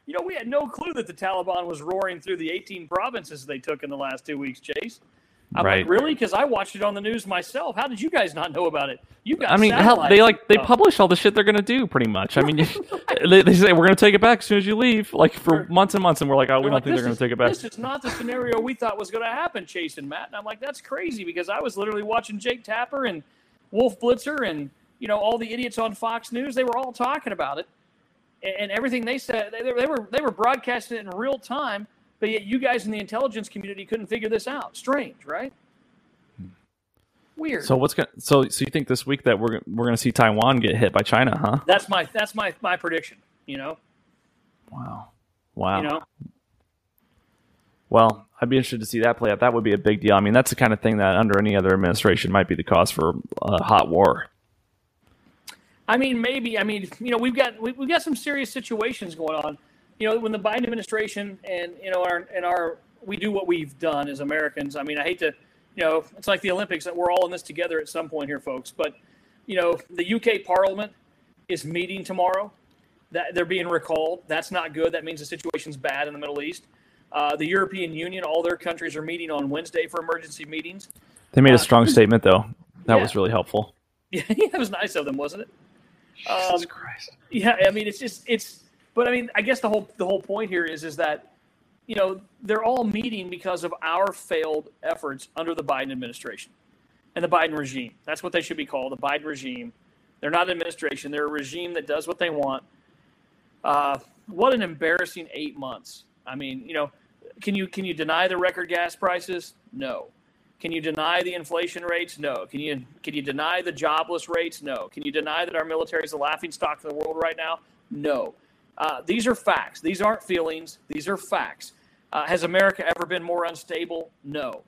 you know, we had no clue that the Taliban was roaring through the 18 provinces they took in the last two weeks, Chase. I'm Right. like, really? Because I watched it on the news myself. How did you guys not know about it? You got. I mean, hell, they like they publish all the shit they're gonna do, pretty much. I mean, (laughs) they, they say we're gonna take it back as soon as you leave, like for months and months, and we're like, oh, we They're don't like, think they're "This gonna take it back. This is not the scenario we thought was going to happen, Chase and Matt. And I'm like, that's crazy because I was literally watching Jake Tapper and Wolf Blitzer and you know all the idiots on Fox News. They were all talking about it, and, and everything they said. They, they were they were broadcasting it in real time, but yet you guys in the intelligence community couldn't figure this out. Strange, right? Weird. So what's gonna so so you think this week that we're we're gonna see Taiwan get hit by China, huh? that's my that's my my prediction. You know, Wow, wow. you know. Well, I'd be interested to see that play out. That would be a big deal. I mean, that's the kind of thing that under any other administration might be the cause for a hot war. I mean, maybe. I mean, you know, we've got we, we've got some serious situations going on. You know, when the Biden administration and you know our and our we do what we've done as Americans. I mean, I hate to, you know, it's like the Olympics that we're all in this together at some point here, folks. But you know, the UK Parliament is meeting tomorrow. That they're being recalled. That's not good. That means the situation's bad in the Middle East. Uh, the European Union, all their countries are meeting on Wednesday for emergency meetings. They made Uh, a strong (laughs) statement, though. That yeah. was really helpful. (laughs) Yeah, it was nice of them, wasn't it? Um, Jesus Christ. Yeah, I mean, it's just it's. But I mean, I guess the whole the whole point here is is that, you know, they're all meeting because of our failed efforts under the Biden administration, and the Biden regime. That's what they should be called, the Biden regime. They're not an administration. They're a regime that does what they want. Uh, what an embarrassing eight months. I mean, you know, can you can you deny the record gas prices? No. Can you deny the inflation rates? No. Can you can you deny the jobless rates? No. Can you deny that our military is the laughing stock of the world right now? No. Uh, these are facts. These aren't feelings. These are facts. Uh, has America ever been more unstable? No.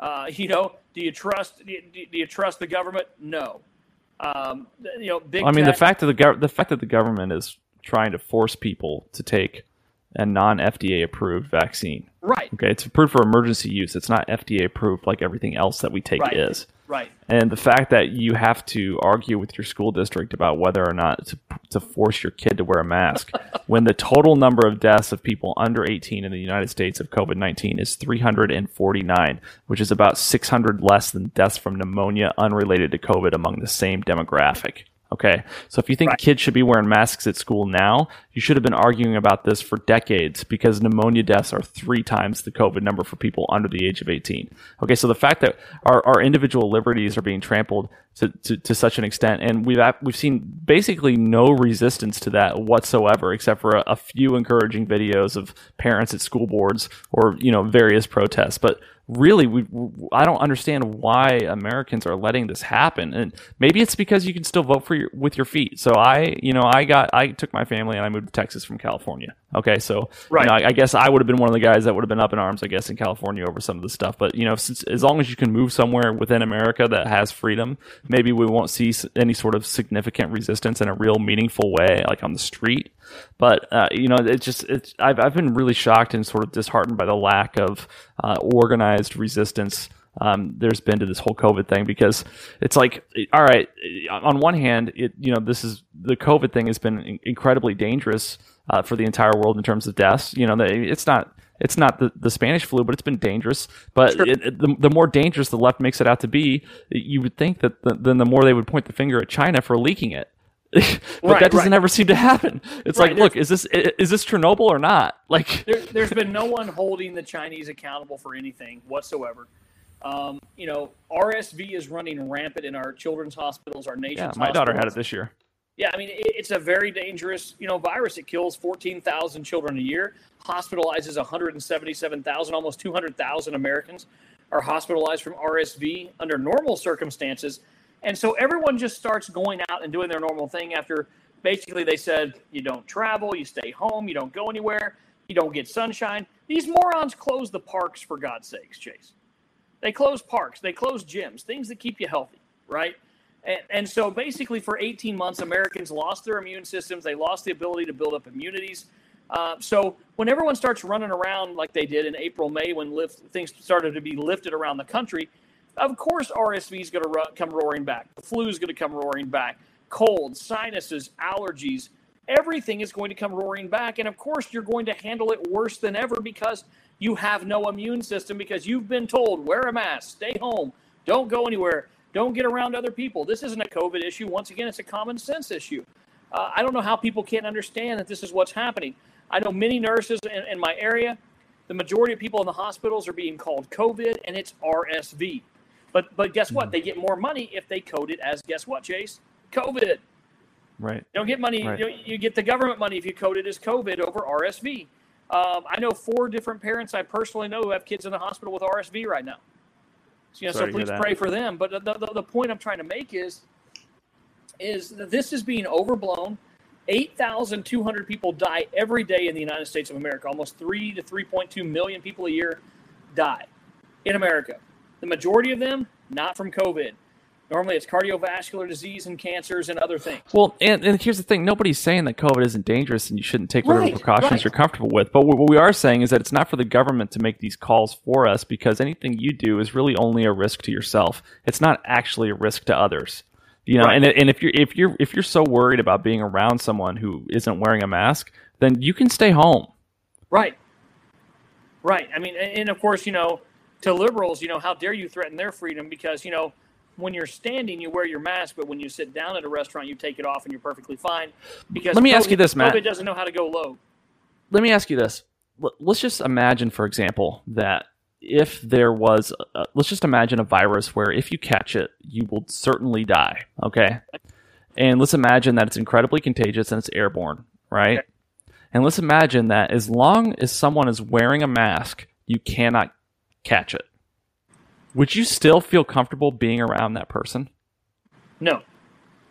Uh, (laughs) you know, do you trust do you, do you trust the government? No. Um, you know, big. I mean, the fact that the gov- the fact that the government is trying to force people to take a non FDA approved vaccine. right, Okay, it's approved for emergency use. It's not FDA approved like everything else that we take Right. is. right. And the fact that you have to argue with your school district about whether or not to force your kid to wear a mask when the total number of deaths of people under 18 in the United States of COVID 19 is 349, which is about 600 less than deaths from pneumonia unrelated to COVID among the same demographic. Okay. So if you think Right. kids should be wearing masks at school now, you should have been arguing about this for decades because pneumonia deaths are three times the COVID number for people under the age of 18. Okay. So the fact that our, our individual liberties are being trampled to, to, to such an extent, and we've, we've seen basically no resistance to that whatsoever, except for a, a few encouraging videos of parents at school boards or, you know, various protests. But really we I don't understand why Americans are letting this happen and maybe it's because you can still vote for your with your feet so I you know I got I took my family and I moved to Texas from California Okay, so Right. you know, I, I guess I would have been one of the guys that would have been up in arms, I guess, in California over some of the stuff. But you know, since as long as you can move somewhere within America that has freedom, maybe we won't see any sort of significant resistance in a real meaningful way, like on the street. But uh, you know, it just it's I've I've been really shocked and sort of disheartened by the lack of uh, organized resistance um, there's been to this whole COVID thing because it's like, all right, on one hand, it you know this is the COVID thing has been in- incredibly dangerous uh, for the entire world in terms of deaths. You know, it's not it's not the, the Spanish flu, but it's been dangerous. But it, it- the, the more dangerous the left makes it out to be, you would think that the, then the more they would point the finger at China for leaking it. But Right, that doesn't right. ever seem to happen. It's Right, like, look, is this is this Chernobyl or not? Like, there, there's been no (laughs) one holding the Chinese accountable for anything whatsoever. Um, you know, RSV is running rampant in our children's hospitals, our yeah, nation's my daughter had it this year. Yeah, I mean, it, it's a very dangerous, you know, virus. It kills 14,000 children a year, hospitalizes 177,000, almost 200,000 Americans are hospitalized from RSV under normal circumstances. And so everyone just starts going out and doing their normal thing after basically they said, you don't travel, you stay home, you don't go anywhere, you don't get sunshine. These morons close the parks for God's sakes, Chase. They close parks, they close gyms, things that keep you healthy, right? And, and so basically, for 18 months, Americans lost their immune systems. They lost the ability to build up immunities. Uh, so when everyone starts running around like they did in April, May, when lift, things started to be lifted around the country, of course RSV is going to ro- come roaring back. The flu is going to come roaring back. Colds, sinuses, allergies, everything is going to come roaring back. And of course, you're going to handle it worse than ever because you have no immune system because you've been told wear a mask, stay home, don't go anywhere, don't get around other people. This isn't a COVID issue. Once again, it's a common sense issue. Uh, I don't know how people can't understand that this is what's happening. I know many nurses in, in my area. The majority of people in the hospitals are being called COVID, and it's RSV. But but guess what? They get more money if they code it as guess what, Chase? COVID. Right. You don't get money. Right. You, you get the government money if you code it as COVID over RSV. Um, I know four different parents I personally know who have kids in the hospital with RSV right now. So, you know, so Sorry please pray for them. But the, the, the point I'm trying to make is, is that this is being overblown. 8,200 people die every day in the United States of America. Almost 3 to 3.2 million people a year die in America. The majority of them not from COVID. Normally it's cardiovascular disease and cancers and other things. Well, and, and here's the thing: nobody's saying that COVID isn't dangerous and you shouldn't take whatever Right, precautions right. you're comfortable with. But what we are saying is that it's not for the government to make these calls for us because anything you do is really only a risk to yourself. It's not actually a risk to others. You know, Right. and and if you're if you're if you're so worried about being around someone who isn't wearing a mask, then you can stay home. Right. Right. I mean, and, and of course, you know, to liberals, you know, how dare you threaten their freedom? Because you know, when you're standing, you wear your mask, but when you sit down at a restaurant, you take it off, and you're perfectly fine. Because Let me ask you this, Matt. COVID doesn't know how to go low. Let me ask you this. Let's just imagine, for example, that if there was, uh, let's just imagine a virus where if you catch it, you will certainly die. Okay. And let's imagine that it's incredibly contagious and it's airborne, right? Okay. And let's imagine that as long as someone is wearing a mask, you cannot catch it. Would you still feel comfortable being around that person? No.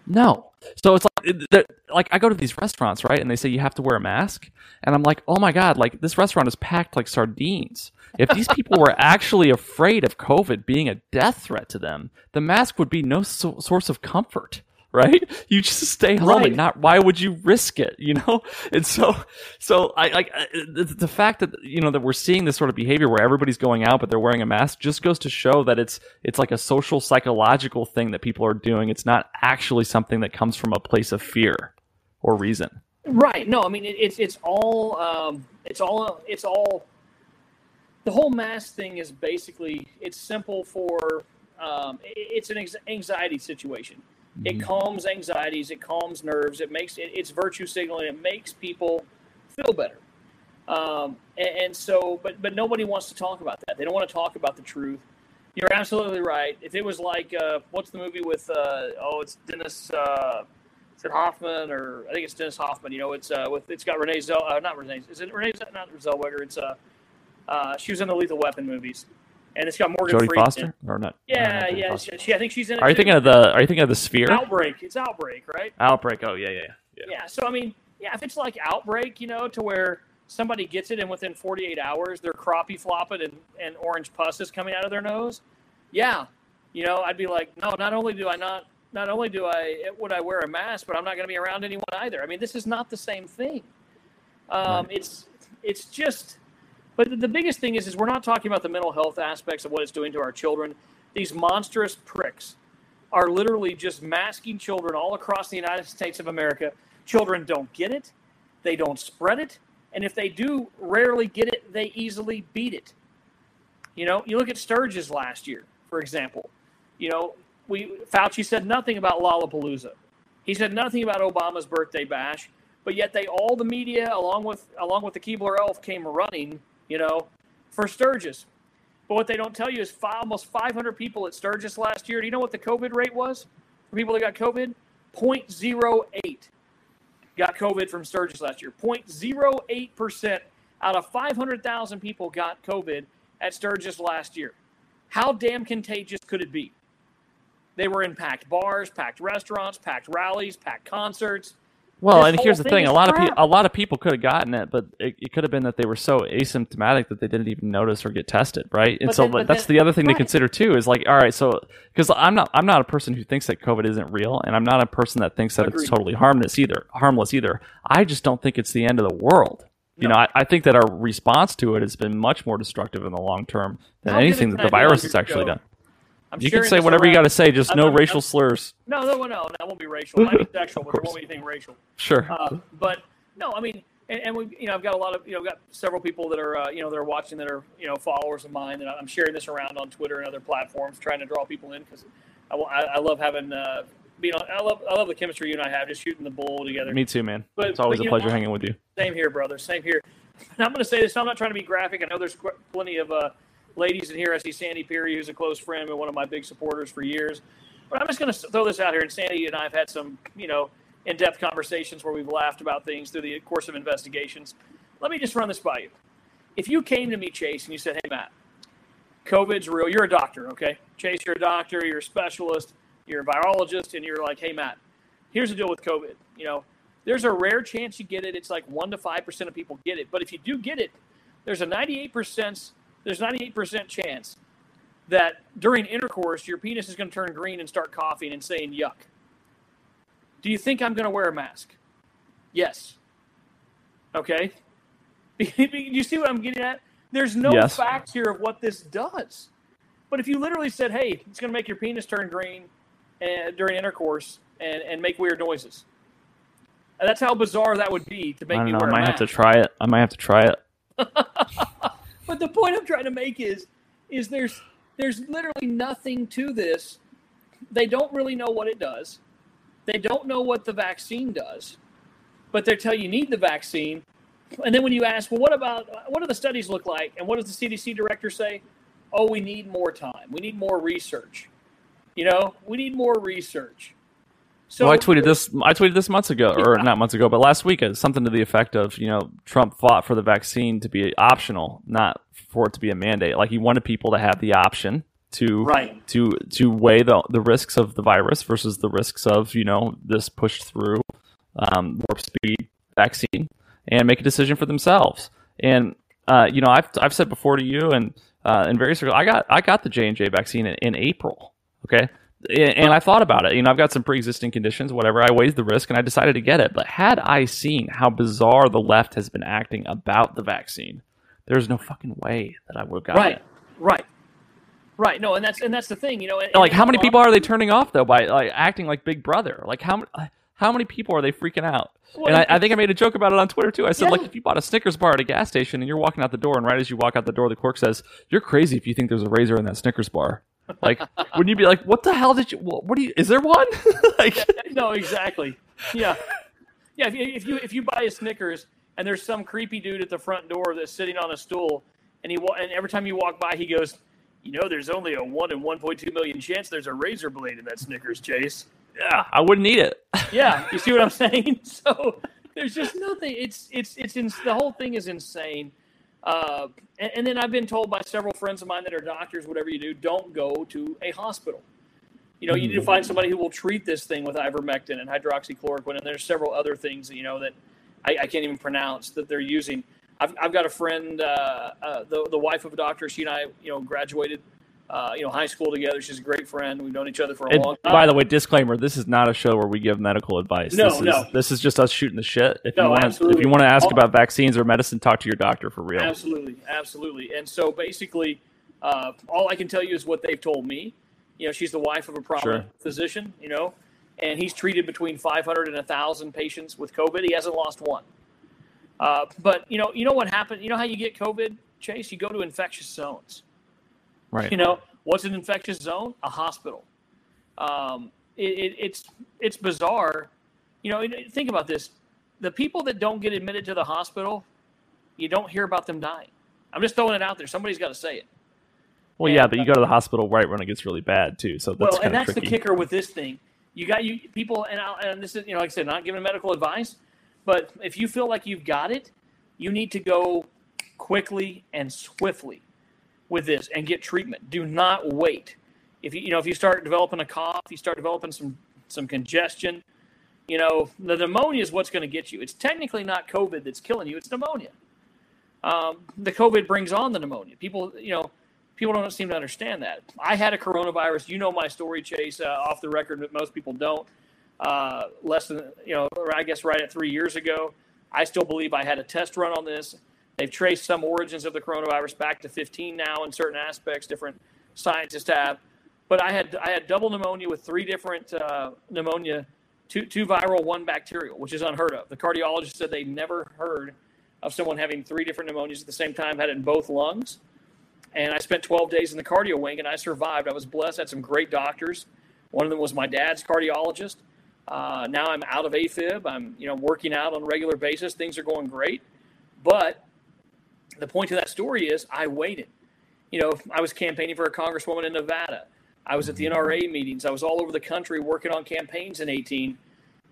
No. So it's like, like I go to these restaurants, right, and they say you have to wear a mask, and I'm like, oh my god, like this restaurant is packed like sardines. If these people were (laughs) actually afraid of COVID being a death threat to them, the mask would be no so- source of comfort, right? You just stay home Right. not. Why would you risk it? You know. (laughs) And so, so I like I- the, the fact that you know that we're seeing this sort of behavior where everybody's going out but they're wearing a mask just goes to show that it's it's like a social psychological thing that people are doing. It's not actually something that comes from a place of fear or reason. Right. No, I mean it, it's it's all um, it's all it's all the whole mask thing is basically it's simple for um, it's an ex- anxiety situation. It calms anxieties, it calms nerves, it makes it, it's virtue signaling, it makes people feel better. Um, and, and so, but but nobody wants to talk about that. They don't want to talk about the truth. You're absolutely right. If it was like, uh, what's the movie with? Uh, oh, it's Dennis. Uh, is it Hoffman or I think it's Dennis Hoffman? You know, it's uh, with it's got Renee Zell. Uh, not Renee. Is it Renee? Not Zellweger. It's uh, uh, she was in the Lethal Weapon movies, and it's got Morgan Jodie Freeman. Foster or not? Yeah, not yeah. She, she- I think she's in it. Are you too. thinking of the? Are you thinking of the Sphere? Outbreak? It's Outbreak, right? Outbreak. Oh yeah, yeah, yeah. Yeah. So I mean, yeah, if it's like Outbreak, you know, to where somebody gets it and within 48 hours they're crappie flopping and, and orange pus is coming out of their nose, yeah, you know, I'd be like, no, not only do I not, not only do I, would I wear a mask, but I'm not going to be around anyone either. I mean, this is not the same thing. Um, right. It's, it's just, but the biggest thing is, is we're not talking about the mental health aspects of what it's doing to our children. These monstrous pricks are literally just masking children all across the United States of America. Children don't get it, they don't spread it, and if they do rarely get it, they easily beat it. You know, you look at Sturgis last year, for example. You know, we Fauci said nothing about Lollapalooza. He said nothing about Obama's birthday bash, but yet they all the media along with along with the Keebler Elf came running you know, for Sturgis. But what they don't tell you is five, almost 500 people at Sturgis last year. Do you know what the COVID rate was for people that got COVID? 0.08 got COVID from Sturgis last year. 0.08% out of 500,000 people got COVID at Sturgis last year. How damn contagious could it be? They were in packed bars, packed restaurants, packed rallies, packed concerts. Well, and here's the thing: a lot crap. of pe- a lot of people could have gotten it, but it, it, could have been that they were so asymptomatic that they didn't even notice or get tested, right? And but so then, that's then, the other thing right. to consider too. Is like, all right, so because I'm not I'm not a person who thinks that COVID isn't real, and I'm not a person that thinks that Agreed. it's totally harmless either. Harmless either. I just don't think it's the end of the world. No. You know, I, I, think that our response to it has been much more destructive in the long term than How anything that the virus has actually done. I'm you can say whatever you got to say, just I'm, no I'm, racial slurs. No, no, no, that won't be racial. Might be sexual, but there won't be anything racial. Sure. Uh, but no, I mean, and, and, we, you know, I've got a lot of, you know, got several people that are, uh, you know, that are watching that are, you know, followers of mine, and I'm sharing this around on Twitter and other platforms, trying to draw people in because I, I, I, love having, uh, being on, I love, I love the chemistry you and I have, just shooting the bull together. Me too, man. But, it's always but, a pleasure know, hanging with you. Same here, brother. Same here. And I'm going to say this. I'm not trying to be graphic. I know there's plenty of. Uh, ladies in here, I see Sandy Perry, who's a close friend and one of my big supporters for years. But I'm just going to throw this out here. And Sandy and I have had some, you know, in depth conversations where we've laughed about things through the course of investigations. Let me just run this by you. If you came to me, Chase, and you said, hey, Matt, COVID's real, you're a doctor, okay? Chase, you're a doctor, you're a specialist, you're a virologist, and you're like, hey, Matt, here's the deal with COVID. You know, there's a rare chance you get it. It's like 1% to 5% of people get it. But if you do get it, there's a 98% there's 98% chance that during intercourse, your penis is going to turn green and start coughing and saying yuck. Do you think I'm going to wear a mask? Yes. Okay. (laughs) Do you see what I'm getting at? There's no yes. facts here of what this does. But if you literally said, hey, it's going to make your penis turn green and, during intercourse and, and make weird noises. And that's how bizarre that would be to make I me know, wear I might have to try it. I might have to try it. (laughs) But the point I'm trying to make is, is there's there's literally nothing to this. They don't really know what it does. They don't know what the vaccine does, but they tell you need the vaccine. And then when you ask, well, what about what do the studies look like, and what does the CDC director say? Oh, we need more time. We need more research. You know, we need more research. So well, I tweeted this. I tweeted this months ago, or yeah. not months ago, but last week. Something to the effect of, you know, Trump fought for the vaccine to be optional, not for it to be a mandate. Like he wanted people to have the option to right. to to weigh the the risks of the virus versus the risks of you know this pushed through um, warp speed vaccine and make a decision for themselves. And uh, you know, I've I've said before to you and uh, in various circles, I got I got the J and J vaccine in, in April. Okay, and I thought about it. You know, I've got some pre-existing conditions, whatever. I weighed the risk and I decided to get it. But had I seen how bizarre the left has been acting about the vaccine, there's no fucking way that I would have gotten right. it. Right. Right. No, and that's and that's the thing, you know. And, like, how many people are they turning off though by like acting like Big Brother? Like, how how many people are they freaking out? Well, and I, I, think I made a joke about it on Twitter too. I said, yeah. like, if you bought a Snickers bar at a gas station and you're walking out the door, and right as you walk out the door, the clerk says, "You're crazy if you think there's a razor in that Snickers bar." Like, wouldn't you be like, "What the hell did you? What do you? Is there one?" (laughs) like, no, exactly. Yeah, yeah. If you, if you if you buy a Snickers and there's some creepy dude at the front door that's sitting on a stool, and he and every time you walk by, he goes, "You know, there's only a one in 1.2 million chance there's a razor blade in that Snickers, Chase." Yeah, I wouldn't eat it. (laughs) yeah, you see what I'm saying? (laughs) So there's just nothing. It's it's it's in, the whole thing is insane. Uh, and, and, then I've been told by several friends of mine that are doctors, whatever you do, don't go to a hospital. You know, you need to find somebody who will treat this thing with ivermectin and hydroxychloroquine, and there's several other things, you know, that I, I can't even pronounce that they're using. I've, I've got a friend, uh, uh, the the wife of a doctor. She and I, you know, graduated, uh, you know, high school together. She's a great friend. We've known each other for a And long time. by the way, disclaimer: this is not a show where we give medical advice. No, this is, no. This is just us shooting the shit. If No, you want to, if you want to ask about vaccines or medicine, talk to your doctor for real. Absolutely, absolutely. And so basically, uh, all I can tell you is what they've told me. You know, she's the wife of a prominent Sure. physician. You know, and he's treated between 500 and 1,000 patients with COVID. He hasn't lost one. Uh, but you know, you know what happened? You know how you get COVID, Chase? You go to infectious zones. Right. You know, what's an infectious zone? A hospital. Um, it, it, it's it's bizarre. You know, think about this: the people that don't get admitted to the hospital, you don't hear about them dying. I'm just throwing it out there. Somebody's got to say it. well, yeah, but you go to the hospital right when it gets really bad too. So that's well, and that's tricky. the kicker with this thing. You got you people, and I, and this is you know, like I said, not giving medical advice, but if you feel like you've got it, you need to go quickly and swiftly with this and get treatment. Do not wait. If you you know if you start developing a cough, you start developing some some congestion. You know the pneumonia is what's going to get you. It's technically not COVID that's killing you; it's pneumonia. Um, the COVID brings on the pneumonia. People, you know, people don't seem to understand that. I had a coronavirus. You know my story, Chase, uh, off the record, but most people don't. Uh, less than, you know, I guess right at three years ago. I still believe I had a test run on this. They've traced some origins of the coronavirus back to 15 now in certain aspects, different scientists have. But I had I had double pneumonia with three different uh, pneumonia, two two viral, one bacterial, which is unheard of. The cardiologist said they'd never heard of someone having three different pneumonias at the same time, had it in both lungs. And I spent 12 days in the cardio wing, and I survived. I was blessed. I had some great doctors. One of them was my dad's cardiologist. Uh, now I'm out of AFib. I'm you know working out on a regular basis. Things are going great. But the point of that story is I waited. You know, I was campaigning for a congresswoman in Nevada. I was at the NRA meetings. I was all over the country working on campaigns in 18.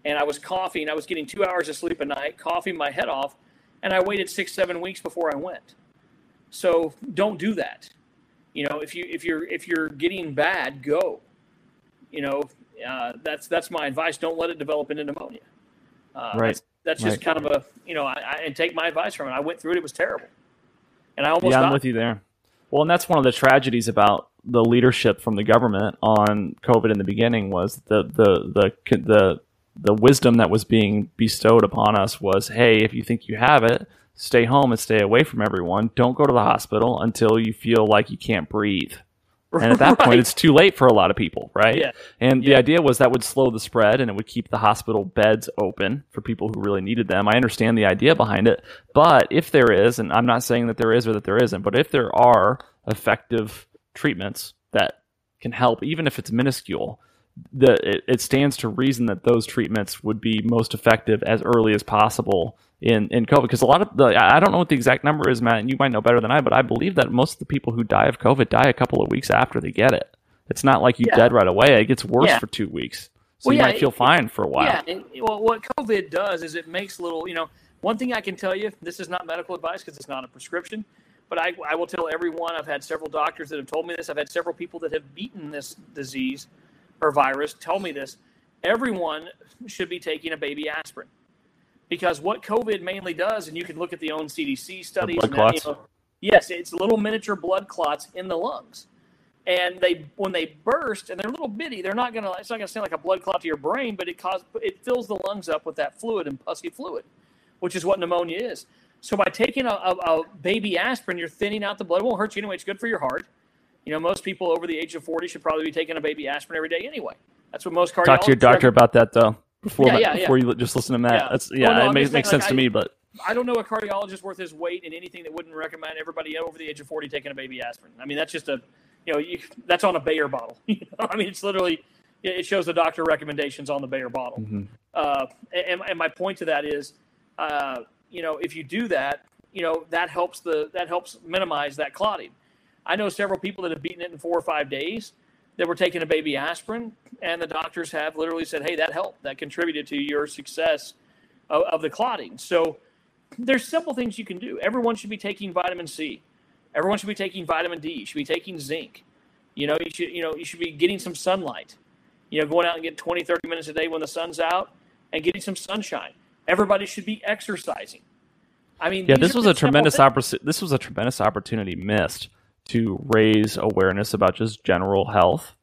And I was coughing. I was getting two hours of sleep a night, coughing my head off. And I waited six, seven weeks before I went. So don't do that. You know, if you if you're if you're getting bad, go. You know, uh, that's that's my advice. Don't let it develop into pneumonia. Uh, Right. That's, that's just Right. kind of a you know, I, I, and take my advice from it. I went through it. It was terrible, and I almost yeah, I'm with you there. Well, and that's one of the tragedies about the leadership from the government on COVID in the beginning was the the the the the wisdom that was being bestowed upon us was, hey, if you think you have it, stay home and stay away from everyone. Don't go to the hospital until you feel like you can't breathe. (laughs) And at that point, it's too late for a lot of people, right? Yeah. And the idea was that would slow the spread and it would keep the hospital beds open for people who really needed them. I understand the idea behind it. But if there is, and I'm not saying that there is or that there isn't, but if there are effective treatments that can help, even if it's minuscule, the it, it stands to reason that those treatments would be most effective as early as possible in in COVID. Because a lot of the I don't know what the exact number is, Matt, and you might know better than I, but I believe that most of the people who die of COVID die a couple of weeks after they get it. It's not like you Yeah. dead right away. It gets worse Yeah. for two weeks. So Well, you yeah, might feel it- fine for a while. Yeah, and, well, what COVID does is it makes little, you know, one thing I can tell you, this is not medical advice because it's not a prescription, but I, I will tell everyone, I've had several doctors that have told me this. I've had several people that have beaten this disease or virus tell me this. Everyone should be taking a baby aspirin. Because what COVID mainly does, and you can look at the own CDC studies. blood and that, you know, yes, it's little miniature blood clots in the lungs. And they when they burst and they're a little bitty they're not gonna it's not gonna sound like a blood clot to your brain but it cause it fills the lungs up with that fluid and pussy fluid which is what pneumonia is. So by taking a, a, a baby aspirin you're thinning out the blood. It won't hurt you anyway. It's good for your heart you know most people over the age of 40 should probably be taking a baby aspirin every day anyway that's what most cardiologists Talk to your doctor about that though. Before Yeah, yeah, yeah. before you just listen to Matt. Yeah. That's Well, yeah, no, it makes, makes saying, sense like, to I- me, but I don't know a cardiologist worth his weight in anything that wouldn't recommend everybody over the age of 40 taking a baby aspirin. I mean, that's just a, you know, you, that's on a Bayer bottle. (laughs) You know? I mean, it's literally, it shows the doctor recommendations on the Bayer bottle. Uh, and, and my point to that is, uh, you know, if you do that, you know, that helps the, that helps minimize that clotting. I know several people that have beaten it in four or five days that were taking a baby aspirin, and the doctors have literally said, "Hey, that helped. That contributed to your success of, of the clotting." So there's simple things you can do. Everyone should be taking vitamin C. Everyone should be taking vitamin D. You should be taking zinc. You know, you should you know you should be getting some sunlight. You know, going out and getting 20, 30 minutes a day when the sun's out and getting some sunshine. Everybody should be exercising. I mean, Yeah, this was a tremendous things. oppor- this was a tremendous opportunity missed to raise awareness about just general health,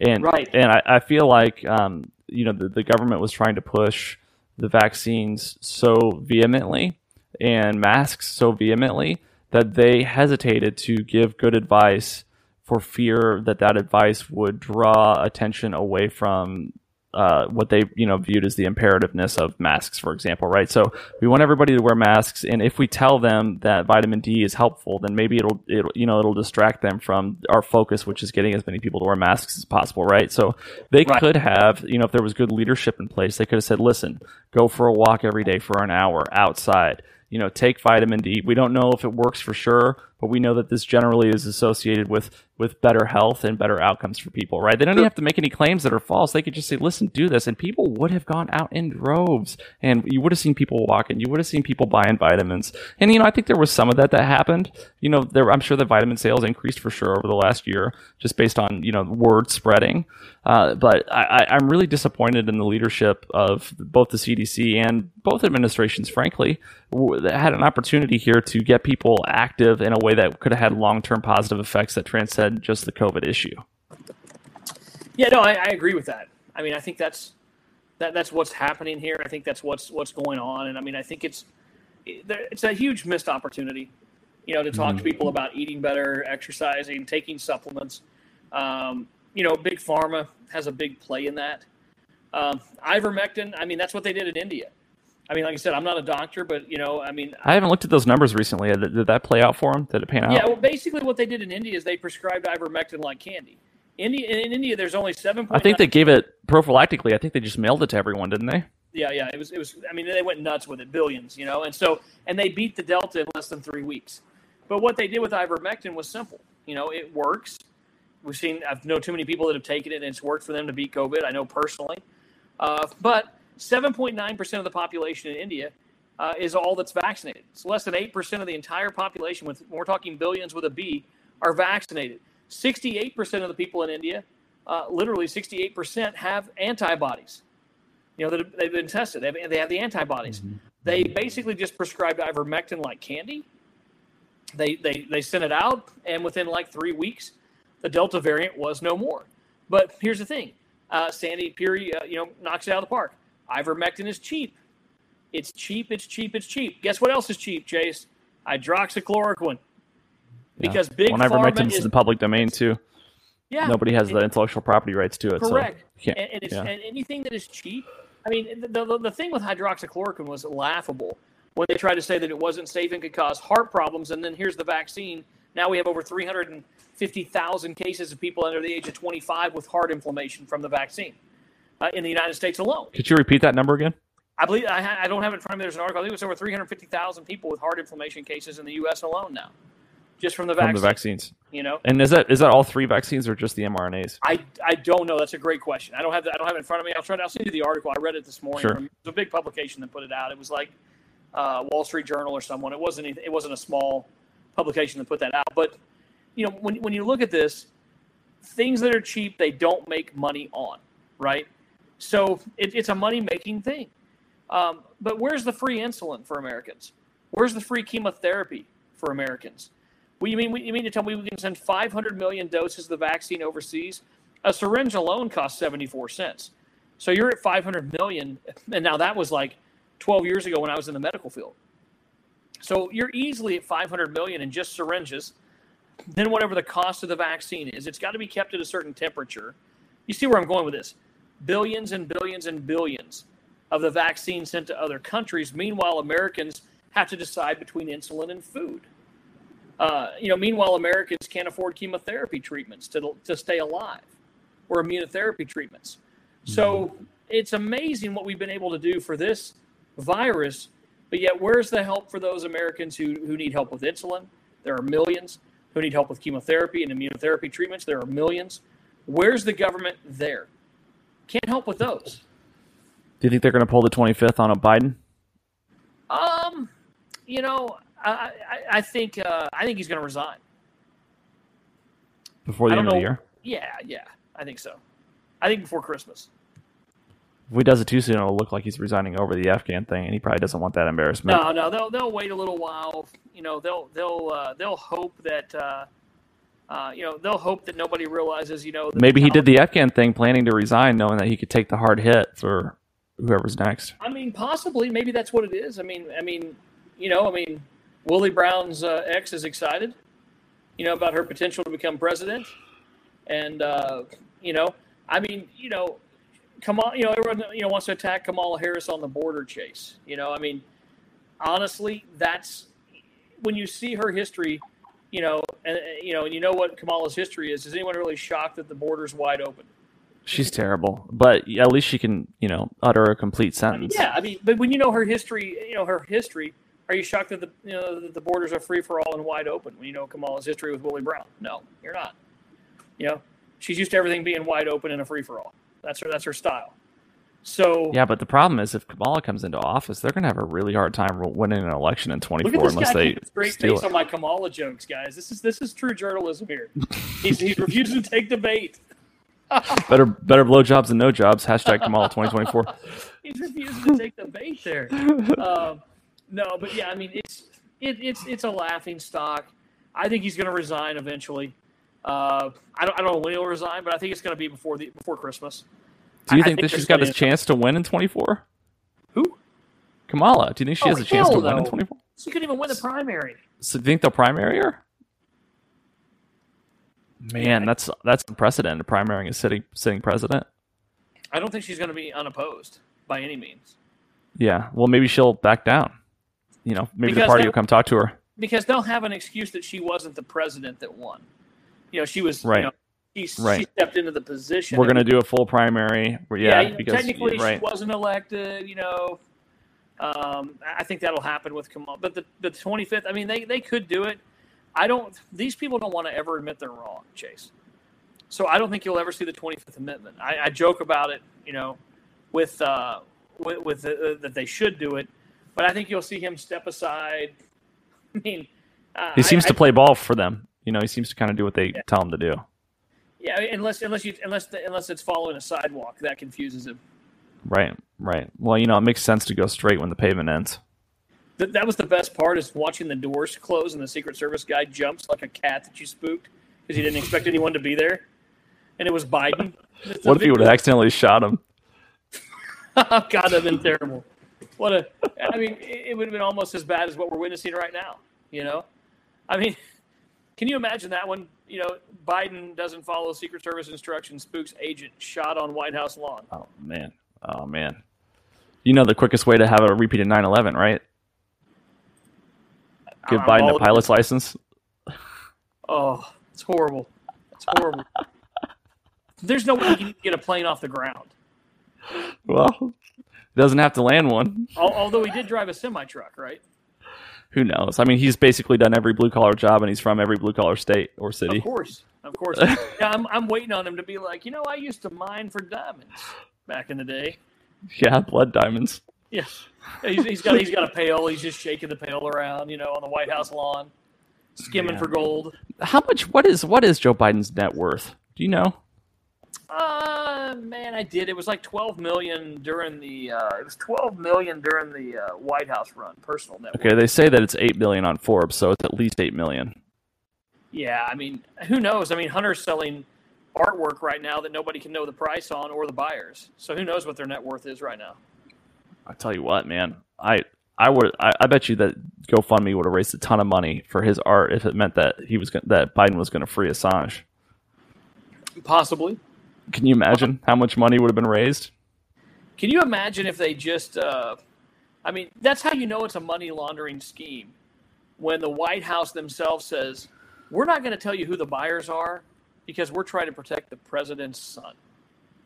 and Right. and I, I feel like um, you know the, the government was trying to push the vaccines so vehemently and masks so vehemently that they hesitated to give good advice for fear that that advice would draw attention away from uh, what they you know viewed as the imperativeness of masks, for example, right? So we want everybody to wear masks, and if we tell them that vitamin D is helpful, then maybe it'll it'll you know it'll distract them from our focus, which is getting as many people to wear masks as possible, right? So they Right. could have you know if there was good leadership in place, they could have said, listen, go for a walk every day for an hour outside. You know, take vitamin D. We don't know if it works for sure, but we know that this generally is associated with with better health and better outcomes for people, right? They don't even have to make any claims that are false. They could just say, "Listen, do this," and people would have gone out in droves, and you would have seen people walking. You would have seen people buying vitamins, and you know, I think there was some of that that happened. You know, there I'm sure the vitamin sales increased for sure over the last year, just based on you know word spreading. Uh, but I, I'm really disappointed in the leadership of both the CDC and both administrations, frankly, that had an opportunity here to get people active in a way that could have had long-term positive effects that transcend just the COVID issue. Yeah, no, I, I agree with that. I mean, I think that's that that's what's happening here. I think that's what's what's going on, and I mean, I think it's it's a huge missed opportunity, you know, to talk to people about eating better, exercising, taking supplements. Um, you know, big pharma has a big play in that. Um, ivermectin, I mean, that's what they did in India. I mean, like I said, I'm not a doctor, but you know, I mean, I haven't looked at those numbers recently. Did, did that play out for them? Did it pan out? yeah. Well, basically, what they did in India is they prescribed ivermectin like candy. India, in India, there's only seven. I think they gave it prophylactically. I think they just mailed it to everyone, didn't they? Yeah, yeah. It was, it was. I mean, they went nuts with it, billions, you know. And so, and they beat the Delta in less than three weeks. But what they did with ivermectin was simple. You know, it works. We've seen. I've known too many people that have taken it, and it's worked for them to beat COVID. I know personally. Uh, but 7.9 percent of the population in India uh, is all that's vaccinated. It's less than eight percent of the entire population. With we're talking billions with a B, are vaccinated. 68 percent of the people in India, uh, literally 68 percent, have antibodies you know, that they've been tested. They have, they have the antibodies. They basically just prescribed ivermectin like candy. They, they, they sent it out, and within like three weeks, the Delta variant was no more. But here's the thing uh, Sandy Puri, uh, you know, knocks it out of the park. Ivermectin is cheap. It's cheap, it's cheap, it's cheap. Guess what else is cheap, Chase? Hydroxychloroquine. Because big Well, pharma ivermectin's is in the public domain too. yeah, Nobody has the intellectual property rights to it. Correct. So and, and, it's, yeah. and anything that is cheap. I mean, the, the, the thing with hydroxychloroquine was laughable when they tried to say that it wasn't safe and could cause heart problems. And then here's the vaccine. Now we have over 350,000 cases of people under the age of 25 with heart inflammation from the vaccine uh, in the United States alone. Could you repeat that number again? I believe I, ha- I don't have it in front of me. There's an article. I think it was over 350,000 people with heart inflammation cases in the U.S. alone now, just from the From the vaccines. You know, And is that is that all three vaccines or just the mRNAs? I, I don't know. That's a great question. I don't have the, I don't have it in front of me. I'll try. To, I'll send you the article. I read it this morning. Sure. From, it was a big publication that put it out. It was like uh, Wall Street Journal or someone. It wasn't. It wasn't a small publication that put that out. But you know, when when you look at this, things that are cheap, they don't make money on, right? So it, it's a money making thing. Um, but where's the free insulin for Americans? Where's the free chemotherapy for Americans? Well, you mean you mean to tell me we can send 500 million doses of the vaccine overseas? A syringe alone costs 74 cents. So you're at 500 million, and now that was like 12 years ago when I was in the medical field. So you're easily at 500 million in just syringes. Then whatever the cost of the vaccine is, it's got to be kept at a certain temperature. You see where I'm going with this? Billions and billions and billions of the vaccine sent to other countries. Meanwhile, Americans have to decide between insulin and food. Uh, you know, meanwhile, Americans can't afford chemotherapy treatments to, to stay alive or immunotherapy treatments. So it's amazing what we've been able to do for this virus, but yet where's the help for those Americans who, who need help with insulin? There are millions who need help with chemotherapy and immunotherapy treatments. There are millions. Where's the government there? Can't help with those. Do you think they're going to pull the 25th on a Biden? Um, you know, I I, I think uh, I think he's going to resign. before the end don't of the year? Yeah, yeah, I think so. I think before Christmas. If he does it too soon, it'll look like he's resigning over the Afghan thing, and he probably doesn't want that embarrassment. No, no, they'll they'll wait a little while. You know, they'll they'll uh, they'll hope that uh, uh, you know they'll hope that nobody realizes. You know, Maybe he did the Afghan thing, planning to resign, knowing that he could take the hard hit for whoever's next. I mean, possibly, maybe that's what it is. I mean, I mean, you know, I mean, Willie Brown's uh, ex is excited, you know, about her potential to become president, and uh, you know, I mean, you know, Kamal, you know, everyone you know wants to attack Kamala Harris on the border Chase. You know, I mean, honestly, that's when you see her history. You know, and you know, and you know what Kamala's history is. Is anyone really shocked that the border's wide open? She's terrible, but at least she can, you know, utter a complete I mean, sentence. yeah, I mean, but when you know her history, you know her history. Are you shocked that the you know that the borders are free for all and wide open? When you know Kamala's history with Willie Brown, no, you're not. You know, she's used to everything being wide open and a free for all. That's her. That's her style. So Yeah, but the problem is if Kamala comes into office, they're going to have a really hard time winning an election in look 24 unless they straight steal face it. on my Kamala jokes, guys. This is this is true journalism here. He's he's refusing to take the bait. (laughs) Better better blowjobs than no jobs. Hashtag Kamala 2024. (laughs) He's refusing to take the bait there. Um, no, but yeah, I mean it's it, it's it's a laughing stock. I think he's going to resign eventually. Uh, I don't I don't know when he'll resign, but I think it's going to be before the before Christmas. Do you think think that she's got a chance to win in 24? Who? Kamala. Do you think she Oh, has a chance to win in 24? She couldn't even win the primary. So do you think they'll primary her? Man, that's that's unprecedented. Primarying a sitting sitting president. I don't think she's going to be unopposed by any means Yeah. Well, maybe she'll back down. You know, maybe the party will come talk to her. because they'll have an excuse that she wasn't the president that won. You know, she was Right. You know, she, she Right. stepped into the position. We're gonna do a full primary. Where, yeah, because technically right. she wasn't elected. You know, um, I think that'll happen with Kamala. But the the twenty fifth, I mean, they they could do it. I don't. These people don't want to ever admit they're wrong, Chase. So I don't think you'll ever see the twenty fifth amendment. I, I joke about it, you know, with uh, with, with uh, that they should do it, but I think you'll see him step aside. (laughs) I mean, uh, He seems I, to play ball for them. You know, he seems to kind of do what they tell him to do. Yeah, unless unless you unless the, unless it's following a sidewalk that confuses him. Right, right. Well, you know, it makes sense to go straight when the pavement ends. Th- that was the best part is watching the doors close and the Secret Service guy jumps like a cat that you spooked because he didn't expect anyone to be there, and it was Biden. (laughs) What if he would have accidentally shot him? (laughs) God, that'd been terrible. What a! I mean, it, it would have been almost as bad as what we're witnessing right now. You know, I mean, (laughs) can you imagine that one? You know, Biden doesn't follow Secret Service instructions, spooks agent shot on White House lawn. Oh man. Oh man. You know the quickest way to have a repeated 9/11, right? Give I'm Biden a pilot's license. Oh, it's horrible. It's horrible. There's no way he can get a plane off the ground. Well, doesn't have to land one. Although he did drive a semi truck, right? Who knows? I mean, he's basically done every blue collar job, and he's from every blue collar state or city. Of course, of course. (laughs) yeah, I'm, I'm waiting on him to be like, you know, I used to mine for diamonds back in the day. Yeah, blood diamonds. Yeah, he's, he's got he's got a pail. He's just shaking the pail around, you know, on the White House lawn, skimming for gold. How much? What is what is Joe Biden's net worth? Do you know? Uh man, I did. It was like 12 million during the. Uh, it was 12 million during the uh, White House run, personal net. Okay, they say that it's 8 million on Forbes, so it's at least eight million. Yeah, I mean, who knows? I mean, Hunter's selling artwork right now that nobody can know the price on or the buyers. So who knows what their net worth is right now? I tell you what, man, I I would I, I bet you that GoFundMe would have raised a ton of money for his art if it meant that he was gonna, that Biden was going to free Assange. Possibly. Can you imagine how much money would have been raised? Can you imagine if they just? Uh, I mean, that's how you know it's a money laundering scheme. When the White House themselves says, "We're not going to tell you who the buyers are because we're trying to protect the president's son."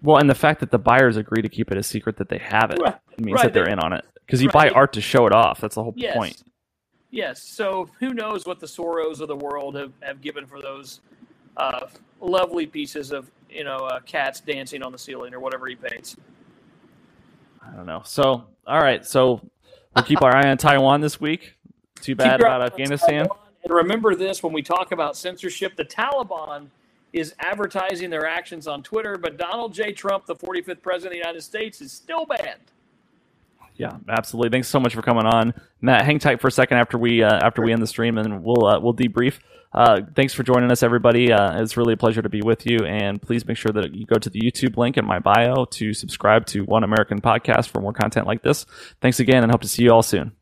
Well, and the fact that the buyers agree to keep it a secret that they have it Right, means right, that they're in on it. Because you right, buy art to show it off. That's the whole Yes. point. Yes. So who knows what the Soros of the world have, have given for those uh, lovely pieces of you know uh, cats dancing on the ceiling or whatever he paints. I don't know. So, all right. So we'll keep our eye on Taiwan this week. Too bad about Afghanistan. Taiwan. And remember this when we talk about censorship, the Taliban is advertising their actions on Twitter, but Donald J. Trump, the 45th president of the United States, is still banned. Yeah, absolutely. Thanks so much for coming on, Matt. Hang tight for a second after we uh, after we end the stream, and we'll uh, we'll debrief. Uh, thanks for joining us, everybody. Uh, it's really a pleasure to be with you, and please make sure that you go to the YouTube link in my bio to subscribe to One American Podcast for more content like this. Thanks again, and hope to see you all soon.